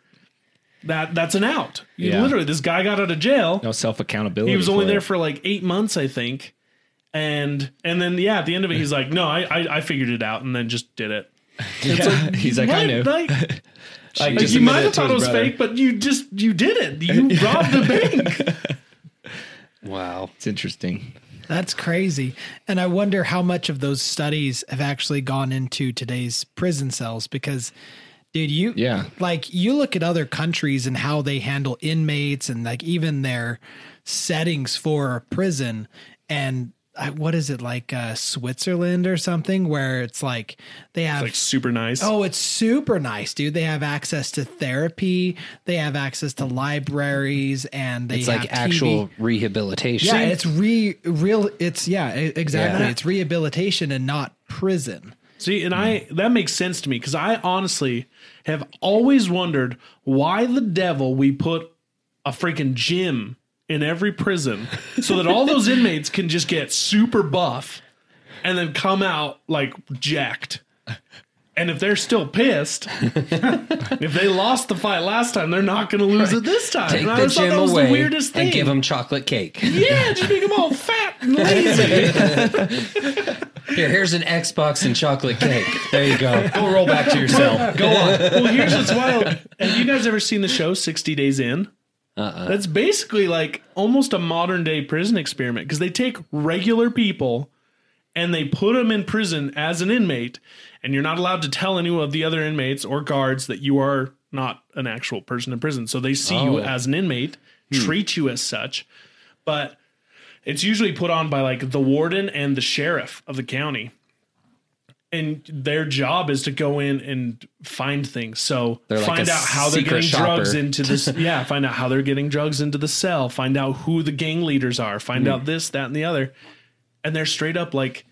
that that's an out. You Yeah. literally, this guy got out of jail. no self accountability. he was only there for like eight months, I think. And and then yeah, at the end of it, he's like, "No, I I, I figured it out," and then just did it." Yeah. he's like, I knew. Like, Like, like, you might have thought it was brother. fake, but you just you did it. You robbed the bank. Wow. It's interesting. That's crazy. And I wonder how much of those studies have actually gone into today's prison cells because dude, you Yeah. like you look at other countries and how they handle inmates and like even their settings for a prison and I, what is it like uh Switzerland or something where it's like they have like super nice. Oh, it's super nice, dude. They have access to therapy, they have access to libraries, and they It's have like TV. actual rehabilitation. Yeah, it's re real. It's yeah, exactly. Yeah. It's rehabilitation and not prison. See, and I that makes sense to me because I honestly have always wondered why the devil we put a freaking gym in every prison so that all those inmates can just get super buff and then come out like jacked. And if they're still pissed, if they lost the fight last time, they're not going to lose it this time. Take and I the gym that was away the weirdest thing. and give them chocolate cake. yeah, just make them all fat and lazy. Here, here's an Xbox and chocolate cake. There you go. Go roll back to your cell. Go on. well, here's what's wild. Have you guys ever seen the show 60 Days In? Uh-uh. That's basically like almost a modern day prison experiment because they take regular people and they put them in prison as an inmate, and you're not allowed to tell any of the other inmates or guards that you are not an actual person in prison. So they see you Oh. as an inmate, hmm. treat you as such, but it's usually put on by like the warden and the sheriff of the county. And their job is to go in and find things. So They're find a out how they're getting drugs into this. yeah, find out how they're getting drugs into the cell. Find out who the gang leaders are. Find Hmm. out this, that, and the other. And they're straight up like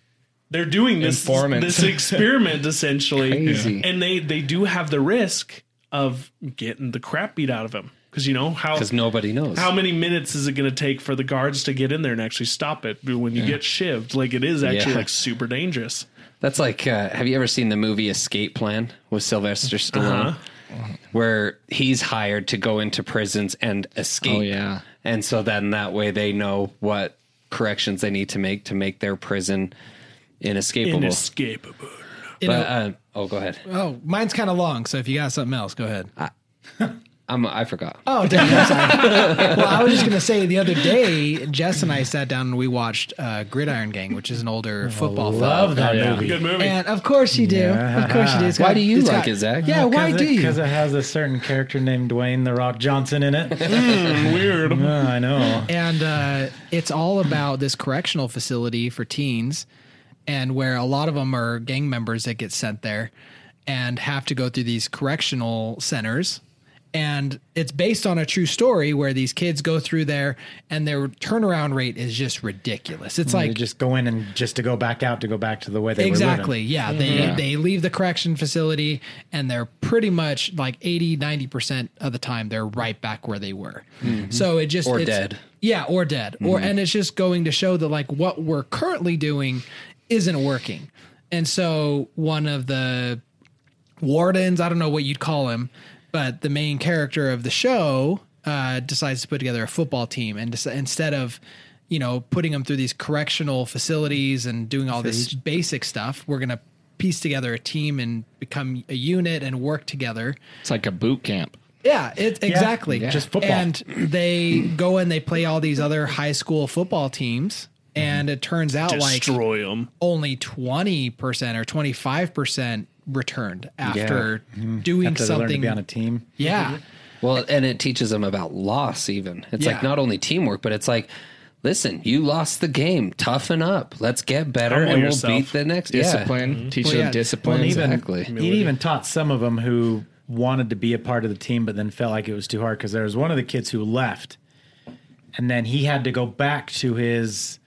they're doing this this experiment essentially. Crazy. And they they do have the risk of getting the crap beat out of them because you know how Because nobody knows. how many minutes is it going to take for the guards to get in there and actually stop it when you get shivved? Like it is actually Yeah. like super dangerous. That's like, uh, have you ever seen the movie Escape Plan with Sylvester Stallone? Where he's hired to go into prisons and escape. Oh, yeah. And so then that way they know what corrections they need to make to make their prison inescapable. Inescapable. You but, know- uh, oh, go ahead. oh, mine's kind of long, so if you got something else, go ahead. I'm, I forgot. Oh, damn, I'm sorry. well, I was just gonna say the other day, Jess and I sat down and we watched uh, Gridiron Gang, which is an older football Love film. that Oh, yeah. movie. Good movie. And of course you do. Yeah. Of course you do. It's Why got- do you it's like got- it, Zach? Yeah, why do you? Because it has a certain character named Dwayne the Rock Johnson in it. Weird. Oh, I know. and uh, it's all about this correctional facility for teens, and where a lot of them are gang members that get sent there and have to go through these correctional centers. And it's based on a true story where these kids go through there and their turnaround rate is just ridiculous. It's like They like just go in and just to go back out to go back to the way they exactly were living. yeah. Mm-hmm. They they leave the correction facility and they're pretty much like 80 90% of the time they're right back where they were. Mm-hmm. So it just Or it's- dead. yeah or dead. Or mm-hmm. and it's just going to show that like what we're currently doing isn't working. And so one of the wardens i don't know what you'd call him but the main character of the show uh, decides to put together a football team and dec- instead of you know putting them through these correctional facilities and doing all this basic stuff we're going to piece together a team and become a unit and work together It's like a boot camp. yeah, it exactly. Yeah. Just football. And they go and they play all these other high school football teams, and it turns out like Destroy them. only twenty percent or twenty five percent returned after mm-hmm. doing Have to learn to something. be on a team. yeah, mm-hmm. Well, and it teaches them about loss, even. It's like not only teamwork, but it's like, listen, you lost the game. Toughen up. Let's get better Humble and yourself. we'll beat the next Discipline. Mm-hmm. Teach Well, them yeah. discipline. Well, and even, exactly. He even taught some of them who wanted to be a part of the team, but then felt like it was too hard because there was one of the kids who left, and then he had to go back to his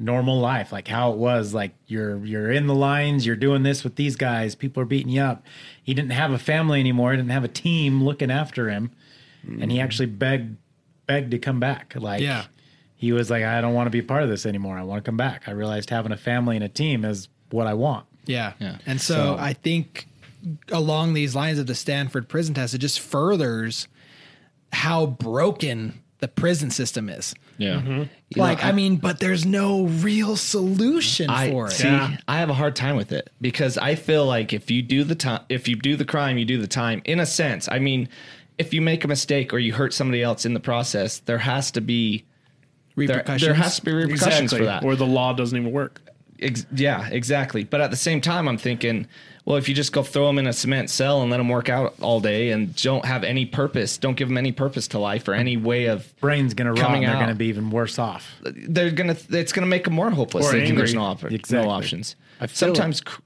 normal life, like how it was. Like you're you're in the lines, you're doing this with these guys, people are beating you up. He didn't have a family anymore. He didn't have a team looking after him, and he mm. actually begged begged to come back. Like Yeah. he was like, I don't want to be part of this anymore. I want to come back. I realized having a family and a team is what I want. yeah, Yeah. And so, So- I think along these lines of the Stanford prison test, it just furthers how broken the prison system is. yeah. Mm-hmm. like, I, mean, but there's no real solution I for it. see. I have a hard time with it because I feel like if you do the time, if you do the crime, you do the time. In a sense, I mean, if you make a mistake or you hurt somebody else in the process, there has to be Repercussions. there has to be repercussions for that. Or the law doesn't even work. Ex- yeah, exactly. But at the same time, I'm thinking, well, if you just go throw them in a cement cell and let them work out all day and don't have any purpose, don't give them any purpose to life or any way of brain's gonna rot Coming and they're gonna be even worse off. they're gonna it's gonna make them more hopeless Or thinking there's no, op- Exactly. no options I feel sometimes cr-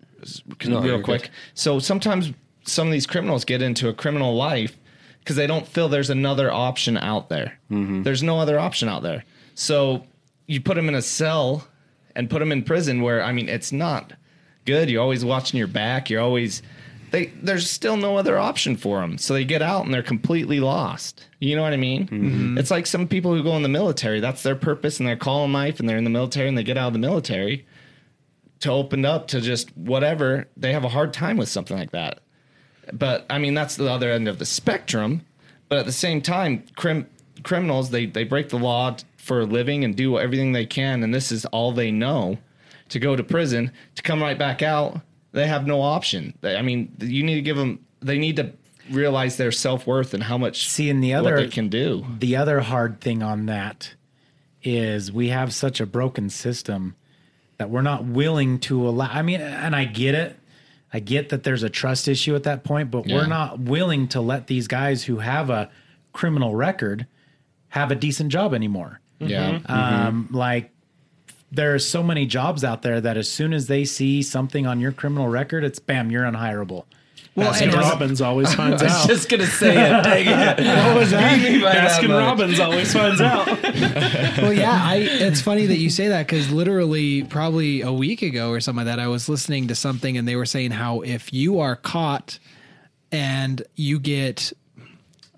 No, real quick good. so sometimes some of these criminals get into a criminal life because they don't feel there's another option out there mm-hmm. there's no other option out there so you put them in a cell and put them in prison where i mean it's not good. You're always watching your back. You're always they there's still no other option for them so they get out and they're completely lost. You know what i mean? Mm-hmm. Mm-hmm. It's like some people who go in the military. That's their purpose and their call in life and they're in the military and they get out of the military to open up to just whatever. They have a hard time with something like that. But i mean that's the other end of the spectrum. But at the same time crim- criminals they, they break the law for a living and do everything they can and this is all they know to go to prison to come right back out they have no option They- i mean you need to give them they need to realize their self-worth and how much See, and the what other they can do the other hard thing on that is we have such a broken system that we're not willing to allow. I mean, and I get it. I get that there's a trust issue at that point, but Yeah. we're not willing to let these guys who have a criminal record have a decent job anymore. Yeah Um, like there are so many jobs out there that as soon as they see something on your criminal record, it's bam, you're unhireable. Well, Baskin and Robbins always finds out. Just gonna say it. Dang it. what was that? Baskin Robbins always finds out. well, yeah, I, it's funny that you say that because literally, probably a week ago or something like that, I was listening to something and they were saying how if you are caught and you get,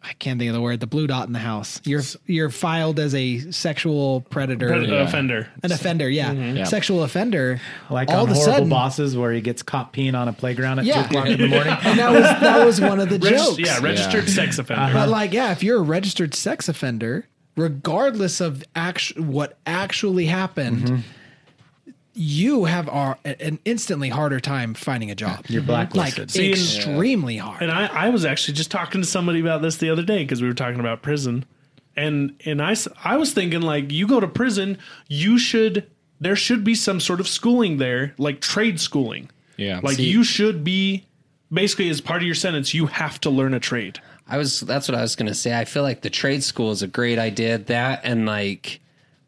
I can't think of the word. The blue dot in the house. You're you're filed as a sexual predator, Pred- offender. an offender. Yeah, Yeah. sexual offender. Like all on of a horrible sudden, bosses where he gets caught peeing on a playground at Yeah. two o'clock in the morning. and that was that was one of the Regis- jokes. yeah, registered sex offender. But like, yeah, if you're a registered sex offender, regardless of actu- what actually happened, Mm-hmm. You have our, an instantly harder time finding a job. You're blacklisted. Like See, and- extremely hard. And I, I was actually just talking to somebody about this the other day because we were talking about prison, and and I, s- I was thinking like you go to prison, you should there should be some sort of schooling there, like trade schooling. Yeah. like See- you should be basically as part of your sentence, you have to learn a trade. I was that's what I was going to say. I feel like the trade school is a great idea. That and like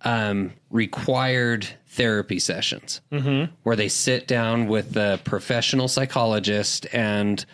um, required therapy sessions Mm-hmm. where they sit down with a professional psychologist and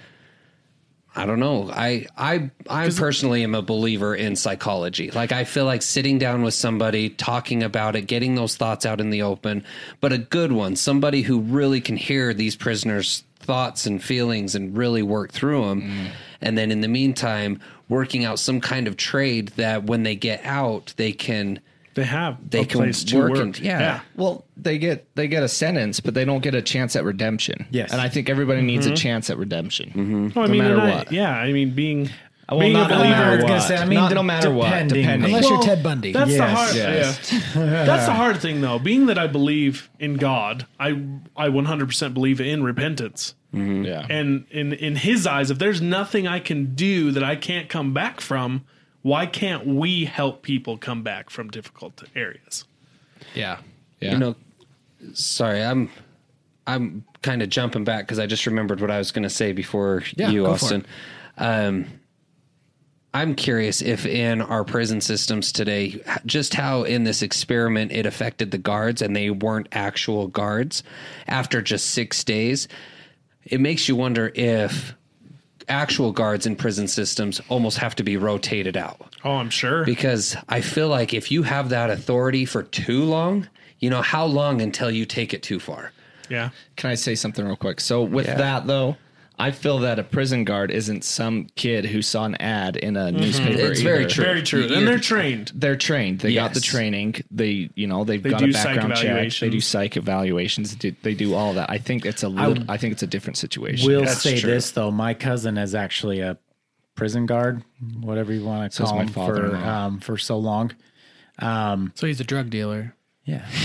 I don't know. I I I personally am a believer in psychology. Like I feel like sitting down with somebody, talking about it, getting those thoughts out in the open, but a good one, somebody who really can hear these prisoners' thoughts and feelings and really work through them. And then in the meantime, working out some kind of trade that when they get out, they can They have They a can place to work work. and- yeah. Well, they get they get a sentence, but they don't get a chance at redemption. Yes. and I think everybody needs a mm-hmm. chance at redemption. Mm-hmm. Well, I no mean, matter and I- what. yeah, I mean, being Well, being not a no believer. matter I was gonna say, I mean, Not no matter what, depending. depending. Unless Well, you're Ted Bundy. That's the Yes. hard. Yes. Yeah. That's the hard thing, though. Being that I believe in God, I I 100% believe in repentance. Mm-hmm. Yeah, And in in His eyes, if there's nothing I can do that I can't come back from, why can't we help people come back from difficult areas? Yeah. Yeah. You know, sorry, I'm I'm kind of jumping back because I just remembered what I was going to say before Yeah, you, Austin. Um, I'm curious if in our prison systems today, just how in this experiment it affected the guards and they weren't actual guards after just six days. It makes you wonder if actual guards in prison systems almost have to be rotated out Oh, I'm sure. because I feel like if you have that authority for too long, you know, how long until you take it too far? yeah. Can I say something real quick? So with Yeah. that though, I feel that a prison guard isn't some kid who saw an ad in a newspaper. It's very true. Very true. And they're trained. They're trained. They got the training. They, you know, they've They got a background check. They do psych evaluations. They do, all that. I think it's a little. I, think it's a different situation. I will That's say true. this though, my cousin is actually a prison guard, whatever you want to So is call my him, for um, for so long. so he's a drug dealer. Yeah.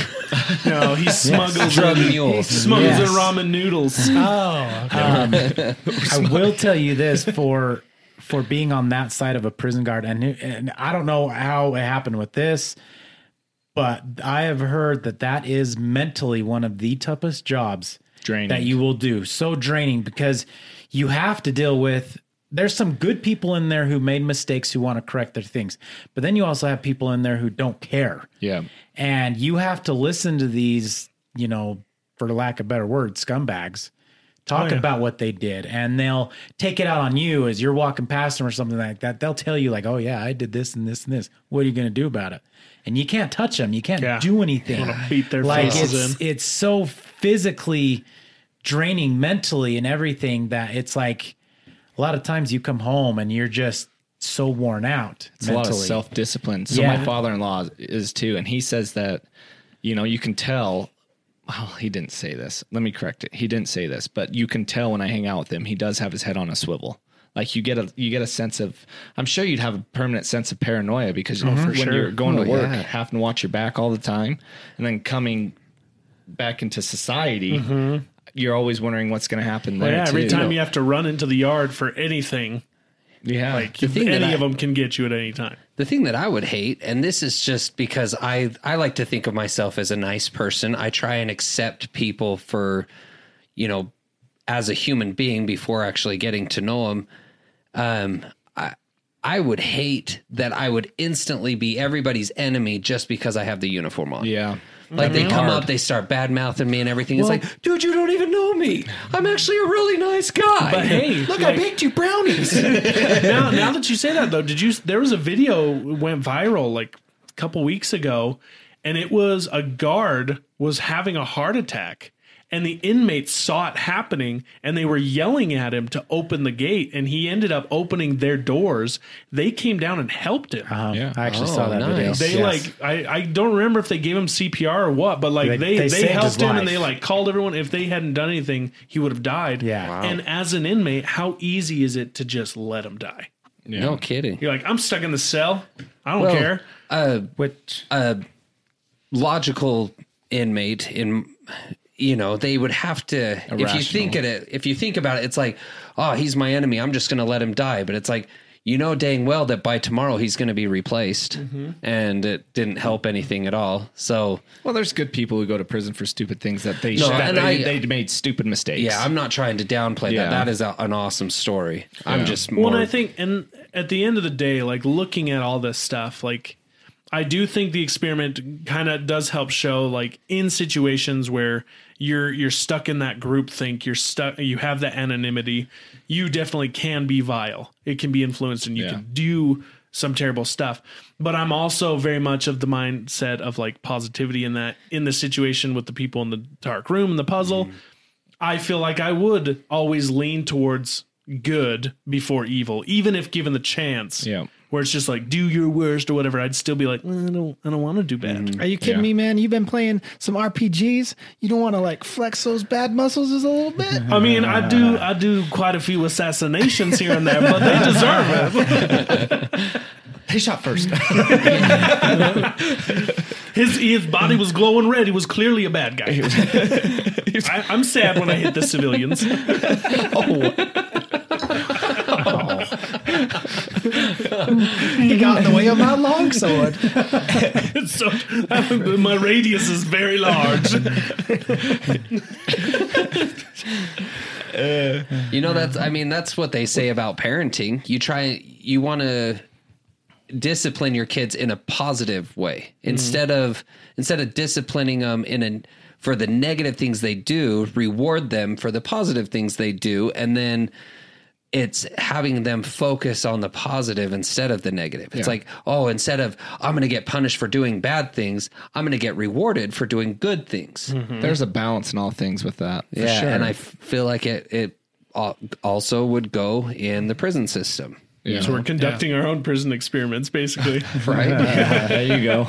No, he smuggles Drug in, mule. he smuggles Yes. in ramen noodles. Oh. Um, I will tell you this for for being on that side of a prison guard, and and I don't know how it happened with this, but I have heard that that is mentally one of the toughest jobs Draining. that you will do. So draining because you have to deal with. There's some good people in there who made mistakes who want to correct their things, but then you also have people in there who don't care Yeah. and you have to listen to these, you know, for lack of better word, scumbags talk Oh, yeah. about what they did, and they'll take it out on you as you're walking past them or something like that. They'll tell you like, "Oh yeah, I did this and this and this. What are you going to do about it?" And you can't touch them. You can't Yeah. do anything. Beat their like faces it's it's so physically draining mentally and everything that it's like a lot of times you come home and you're just so worn out It's a lot of self discipline. So Yeah. my father in law is too, and he says that you know you can tell. Well, he didn't say this. Let me correct it. He didn't say this, but you can tell when I hang out with him, he does have his head on a swivel. Like you get a you get a sense of. I'm sure you'd have a permanent sense of paranoia because oh, when sure. you're going Oh, to work, yeah. having to watch your back all the time, and then coming back into society, mm-hmm. You're always wondering what's going to happen there. yeah, every too. time you have to run into the yard for anything, yeah, like the thing any I- of them can get you at any time. The thing that I would hate, and this is just because I I like to think of myself as a nice person. I try and accept people for, you know, as a human being before actually getting to know them. Um, I I would hate that I would instantly be everybody's enemy just because I have the uniform on. yeah. Like they mm-hmm. come Hard. up, they start bad mouthing me and everything. it's like, dude, you don't even know me. I'm actually a really nice guy. But hey, Look, I baked you brownies. now, now that you say that though, did you? There was a video went viral like a couple weeks ago, and it was a guard was having a heart attack, and the inmates saw it happening and they were yelling at him to open the gate and he ended up opening their doors they came down and helped him Um, Yeah. I actually Oh, saw that video. they Yes. like I, I don't remember if they gave him CPR or what, but like They- they they they, helped his him and they like called everyone. If they hadn't done anything, he would have died. Yeah. Wow. And as an inmate, how easy is it to just let him die? No kidding. You're like, I'm stuck in the cell. I don't Well, care. Uh, Which a logical inmate in you know they would have to if you think at it if you think about it it's like oh he's my enemy. I'm just going to let him die. But it's like you know dang well that by tomorrow he's going to be replaced mm-hmm. and it didn't help anything at all. So Well, there's good people who go to prison for stupid things that they No, should, and they, I- they made stupid mistakes. yeah i'm not trying to downplay Yeah. that that is a, an awesome story. I'm just Well, more and I think, and at the end of the day, like looking at all this stuff, like I do think the experiment kind of does help show, like in situations where you're you're stuck in that group think, you're stuck, you have that anonymity, you definitely can be vile. It can be influenced, and you Yeah. can do some terrible stuff. But I'm also very much of the mindset of like positivity in that in the situation with the people in the dark room and the puzzle. Mm-hmm. I feel like I would always lean towards good before evil, even if given the chance. Yeah. Where it's just like do your worst or whatever, I'd still be like, "Eh, I don't, I don't want to do bad. Mm-hmm. Are you kidding Yeah. me, man? You've been playing some RPGs. You don't want to like flex those bad muscles just a little bit. I mean, I do, I do quite a few assassinations here and there, but they deserve it. He shot first. His his body was glowing red. He was clearly a bad guy. I, I'm sad when I hit the civilians. He got in the way of my longsword. so my radius is very large. You know that's I mean that's what they say about parenting. You try you want to discipline your kids in a positive way mm-hmm. instead of instead of disciplining them in a for the negative things they do, reward them for the positive things they do and then it's having them focus on the positive instead of the negative. It's Yeah. like, oh, instead of I'm going to get punished for doing bad things, I'm going to get rewarded for doing good things. Mm-hmm. There's a balance in all things with that. For Yeah, sure. and I f- feel like it it also would go in the prison system, yeah. So we're conducting our own prison experiments, basically. right? there you go.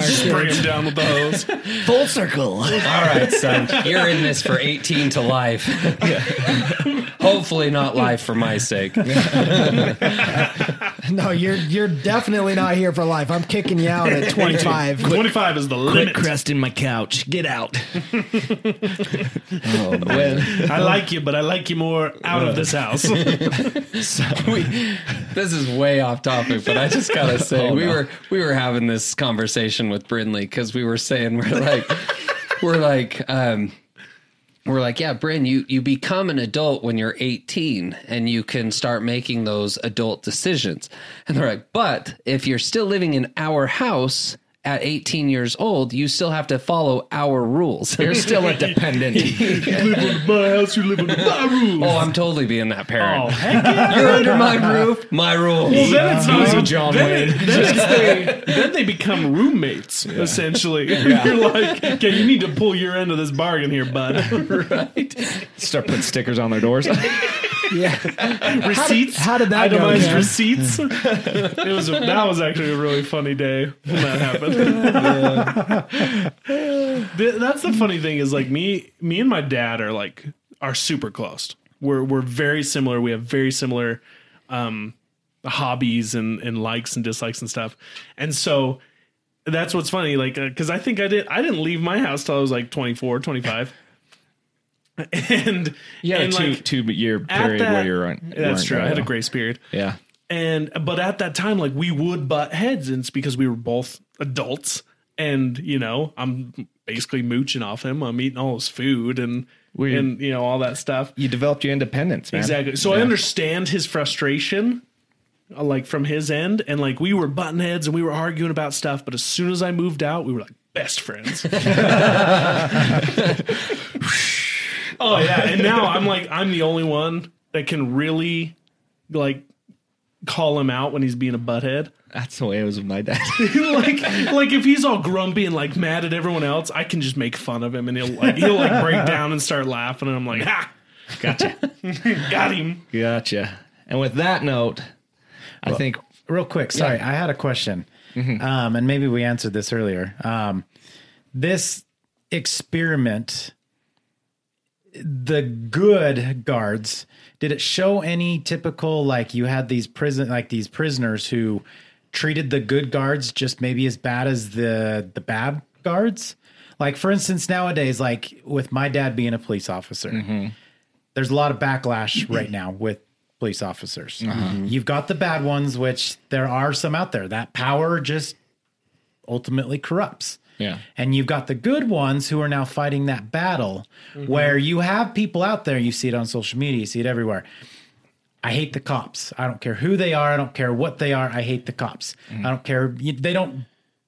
Spray him down with the hose. Full circle. All right, son, you're in this for 18 to life. Hopefully, not life for my sake. No, you're you're definitely not here for life. I'm kicking you out at 25. 25 is the limit. cresting my couch. Get out. Oh man, I like you, but I like you more out of this house. this is way off topic, but I just gotta say, Oh, we no. were we were having this conversation with Brinley because we were saying we're like we're like um we're like, yeah, Bryn, you you become an adult when you're 18 and you can start making those adult decisions. And they're like, but if you're still living in our house at 18 years old, you still have to follow our rules. You're still a dependent. you live in my house, you live in my room. oh, I'm totally being that parent. Oh, heck yeah. You're under my roof, my rules. Well, then it's not Easy, John then, Wayne. Then, it's they, then they become roommates, essentially. You're like, okay, you need to pull your end of this bargain here, bud. right? Start putting stickers on their doors. Yeah. Receipts. how did that go, Itemized Cam? receipts. it was a, that was actually a really funny day when that happened. The- That's the funny thing is like me, me and my dad are like are super close. We're we're very similar. We have very similar um, hobbies and and likes and dislikes and stuff. And so that's what's funny like because i think i did i didn't leave my house till i was like 24 25 and yeah and two like two year period that- where you're on. that's true i had a grace period Yeah. and but at that time like we would butt heads and it's because we were both adults and you know i'm basically mooching off him i'm eating all his food and We- and you know all that stuff You developed your independence, man. Exactly. So I understand his frustration, uh, like from his end, and like we were button heads and we were arguing about stuff. But as soon as I moved out, we were like best friends. oh yeah, and now I'm like I'm the only one that can really like call him out when he's being a butthead. That's the way it was with my dad. like like if he's all grumpy and like mad at everyone else, I can just make fun of him and he'll like he'll like break down and start laughing and I'm like, ha, gotcha. got him. Gotcha. And with that note, I think Real quick, sorry, I had a question, um, and maybe we answered this earlier. Um, this experiment, the good guards, did it show any typical like you had these prison like these prisoners who treated the good guards just maybe as bad as the the bad guards? Like for instance, nowadays, like with my dad being a police officer, mm-hmm. there's a lot of backlash right now with police officers. Uh-huh. Mm-hmm. You've got the bad ones, which there are some out there. That power just ultimately corrupts. Yeah. And you've got the good ones who are now fighting that battle mm-hmm. where you have people out there, you see it on social media, you see it everywhere. I hate the cops. I don't care who they are. I don't care what they are. I hate the cops. Mm-hmm. I don't care. They don't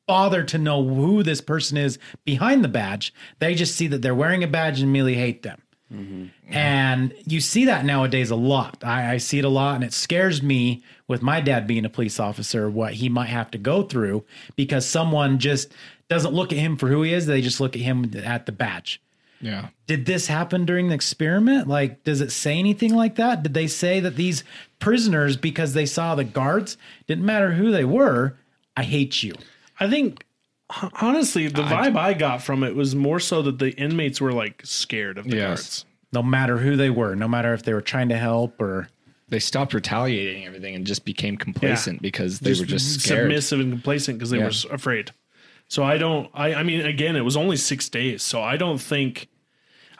bother to know who this person is behind the badge. They just see that they're wearing a badge and immediately hate them. Mm-hmm. And you see that nowadays a lot. I, I see it a lot, and it scares me with my dad being a police officer, what he might have to go through because someone just doesn't look at him for who he is. They just look at him at the badge. Yeah. Did this happen during the experiment? Like, does it say anything like that? Did they say that these prisoners, because they saw the guards, didn't matter who they were, I hate you? I think honestly, the vibe I got from it was more so that the inmates were like scared of the Yes. guards. No matter who they were, no matter if they were trying to help or. They stopped retaliating everything and just became complacent because they were just scared. submissive and complacent because they Yeah. were afraid. So I don't. I, I mean, again, it was only six days, so I don't think.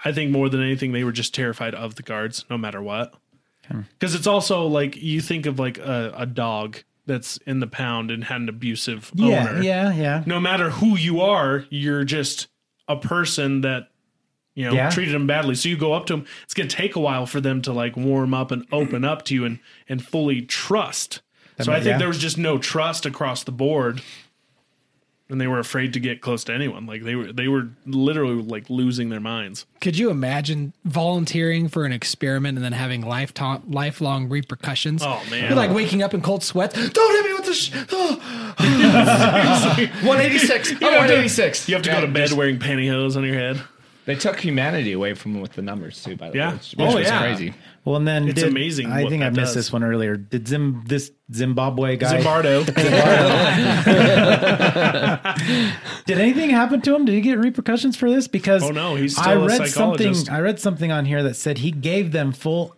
I think more than anything, they were just terrified of the guards, no matter what. Because it's also like you think of like a, a dog that's in the pound and had an abusive Yeah, owner. yeah, yeah. No matter who you are, you're just a person that you know Yeah. treated them badly. So you go up to them. It's gonna take a while for them to like warm up and open up to you and and fully trust. so I think yeah. there was just no trust across the board, and they were afraid to get close to anyone. Like they were they were literally like losing their minds. Could you imagine volunteering for an experiment and then having lifetime, lifelong repercussions? Oh, man. You're like waking up in cold sweat. Don't hit me with the. Sh- oh. 186. I'm 186. You have to go to bed wearing pantyhose on your head. They took humanity away from them with the numbers too. By the Yeah. way, which, Oh, was yeah. crazy. Well, and then It's did- amazing I think I missed does. this one earlier. Did Zim this Zimbabwe guy? Zimbardo. Did anything happen to him? Did he get repercussions for this? Because Oh, no, he's I still a read something. I read something on here that said he gave them full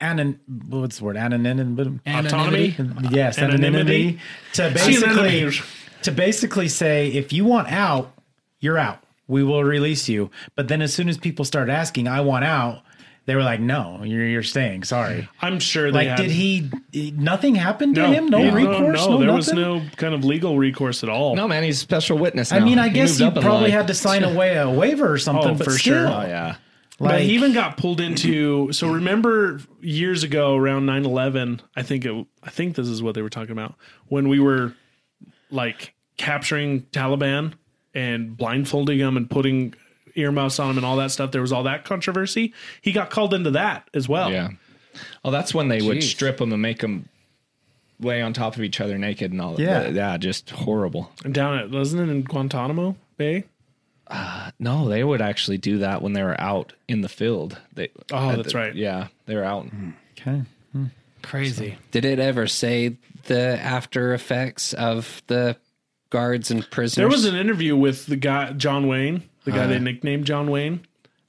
anon. What's the word? Anonymity. Autonomy. Yes, Anonymity. anonymity. To basically to basically say if you want out, you're out. We will release you. But then as soon as people start asking, I want out, they were like, No, you're you're staying. Sorry. I'm sure they Like, had, did he? Nothing happened to him. No yeah, recourse. No, No, there was no kind of legal recourse at all. No man, he's a special witness. Now. I mean, I He guess moved you probably had to sign away a waiver or something. Oh, but for still, sure. Oh yeah. but he even got pulled into. So remember years ago, around 9-11, I think it, I think this is what they were talking about when we were like capturing Taliban and blindfolding them and putting earmuffs on him and all that stuff. There was all that controversy. He got called into that as well. Yeah. Oh, that's when they would strip him and make him lay on top of each other naked and all. Yeah. yeah, just horrible. And down at wasn't it in Guantanamo Bay? Uh, no, they would actually do that when they were out in the field. They. Oh, that's the- right. Yeah, they were out. okay. Hmm. Crazy. Did it ever say the after effects of the guards and prisoners? There was an interview with the guy John Wayne, the guy they nicknamed John Wayne,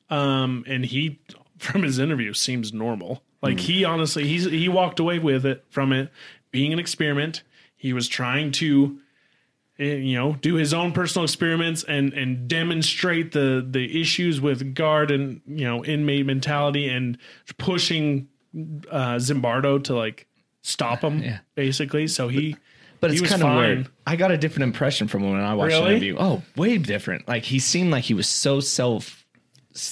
um, and he from his interview seems normal. Like he honestly, he's he walked away with it from it being an experiment. He was trying to, eh, you know, do his own personal experiments and and demonstrate the the issues with guard and you know inmate mentality and pushing uh, Zimbardo to like stop him Yeah. basically. So he. But it's kind of weird. I got a different impression from him when I watched the interview. Oh, way different. Like he seemed like he was so self,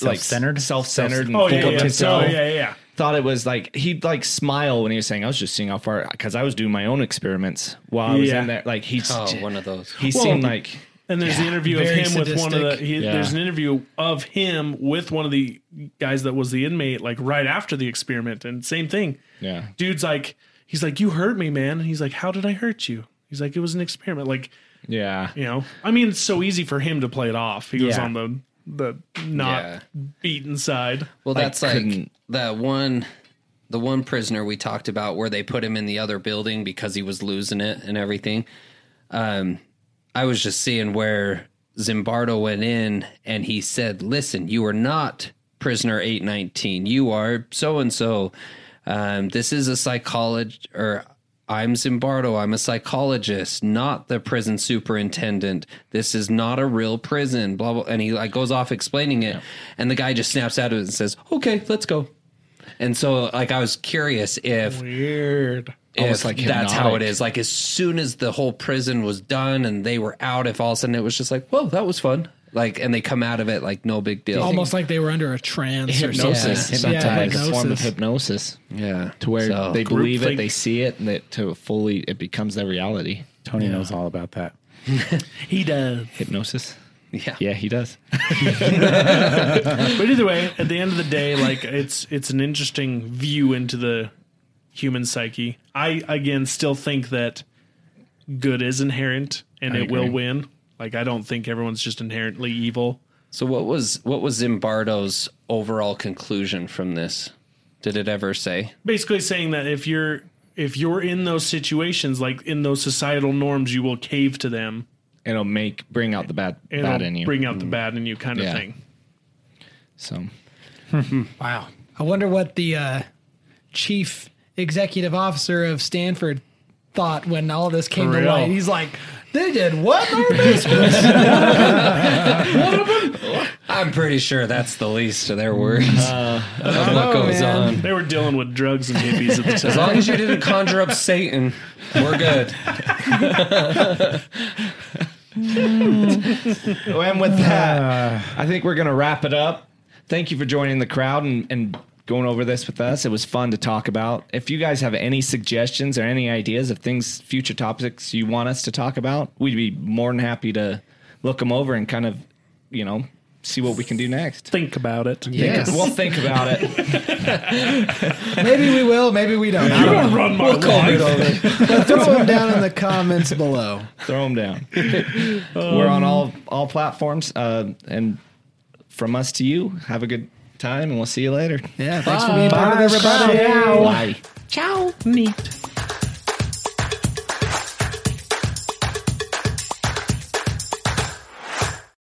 like Self-centered? self-centered, and Oh full yeah, of yeah. himself. Oh, so, yeah, yeah. Thought it was like he'd like smile when he was saying, "I was just seeing how far," because I was doing my own experiments while I was Yeah. in there. Like he's Oh, one of those. he Well, seemed like And there's the interview of very him with one of the. He, Yeah. There's an interview of him with one of the guys that was the inmate, like right after the experiment, and same thing. yeah. Dude's like, he's like, "You hurt me, man." And he's like, "How did I hurt you?" He's like, "It was an experiment." Like, Yeah. you know, I mean, it's so easy for him to play it off. He was on the the not Yeah. beaten side. Well, that's like couldn't- that one, the one prisoner we talked about where they put him in the other building because he was losing it and everything. Um, I was just seeing where Zimbardo went in and he said, "Listen, you are not prisoner eight nineteen. You are so and so. Um, this is a psychologist or." I'm Zimbardo. I'm a psychologist, not the prison superintendent. This is not a real prison. Blah blah. And he like goes off explaining it, and the guy just snaps out of it and says, "Okay, let's go." And so, like, I was curious if Weird. If like that's how it is. Like, as soon as the whole prison was done and they were out, if all of a sudden it was just like, "Whoa, that was fun," like, and they come out of it like no big deal. Almost like they were under a trance or Hypnosis. something. Sometimes Yeah, like a form of hypnosis. hypnosis yeah, to where So- they believe Groupthink. it, they see it, and that to fully it becomes their reality. Tony knows all about that. He does. Hypnosis. yeah, Yeah, he does. But either way, at the end of the day, like it's it's an interesting view into the human psyche. I again still think that good is inherent and I it will win. Like I don't think everyone's just inherently evil. So what was what was Zimbardo's overall conclusion from this? Did it ever say? Basically saying that if you're if you're in those situations, like in those societal norms, you will cave to them It'll make bring out the bad and bad it'll in you. bring out the bad in you kind of Yeah. thing. so Wow. I wonder what the uh, chief executive officer of Stanford thought when all this came For to real. light. He's like, they did what in our basement? I'm pretty sure that's the least of their worries uh, of what know, goes man. on. They were dealing with drugs and hippies at the time. As long as you didn't conjure up Satan, we're good. and with that, uh, I think we're gonna wrap it up. Thank you for joining the crowd and, and going over this with us. It was fun to talk about. If you guys have any suggestions or any ideas of things, future topics you want us to talk about, we'd be more than happy to look them over and kind of, you know, see what we can do next. Think about it. Yes. We'll think about it. maybe we will, maybe we don't. I don't know. Run my life. But throw them down in the comments below. Throw them down. We're on all all platforms. Uh, and from us to you, have a good time, and we'll see you later. Yeah, thanks for being part of Bye, everybody. everybody. Bye. Ciao. Neat.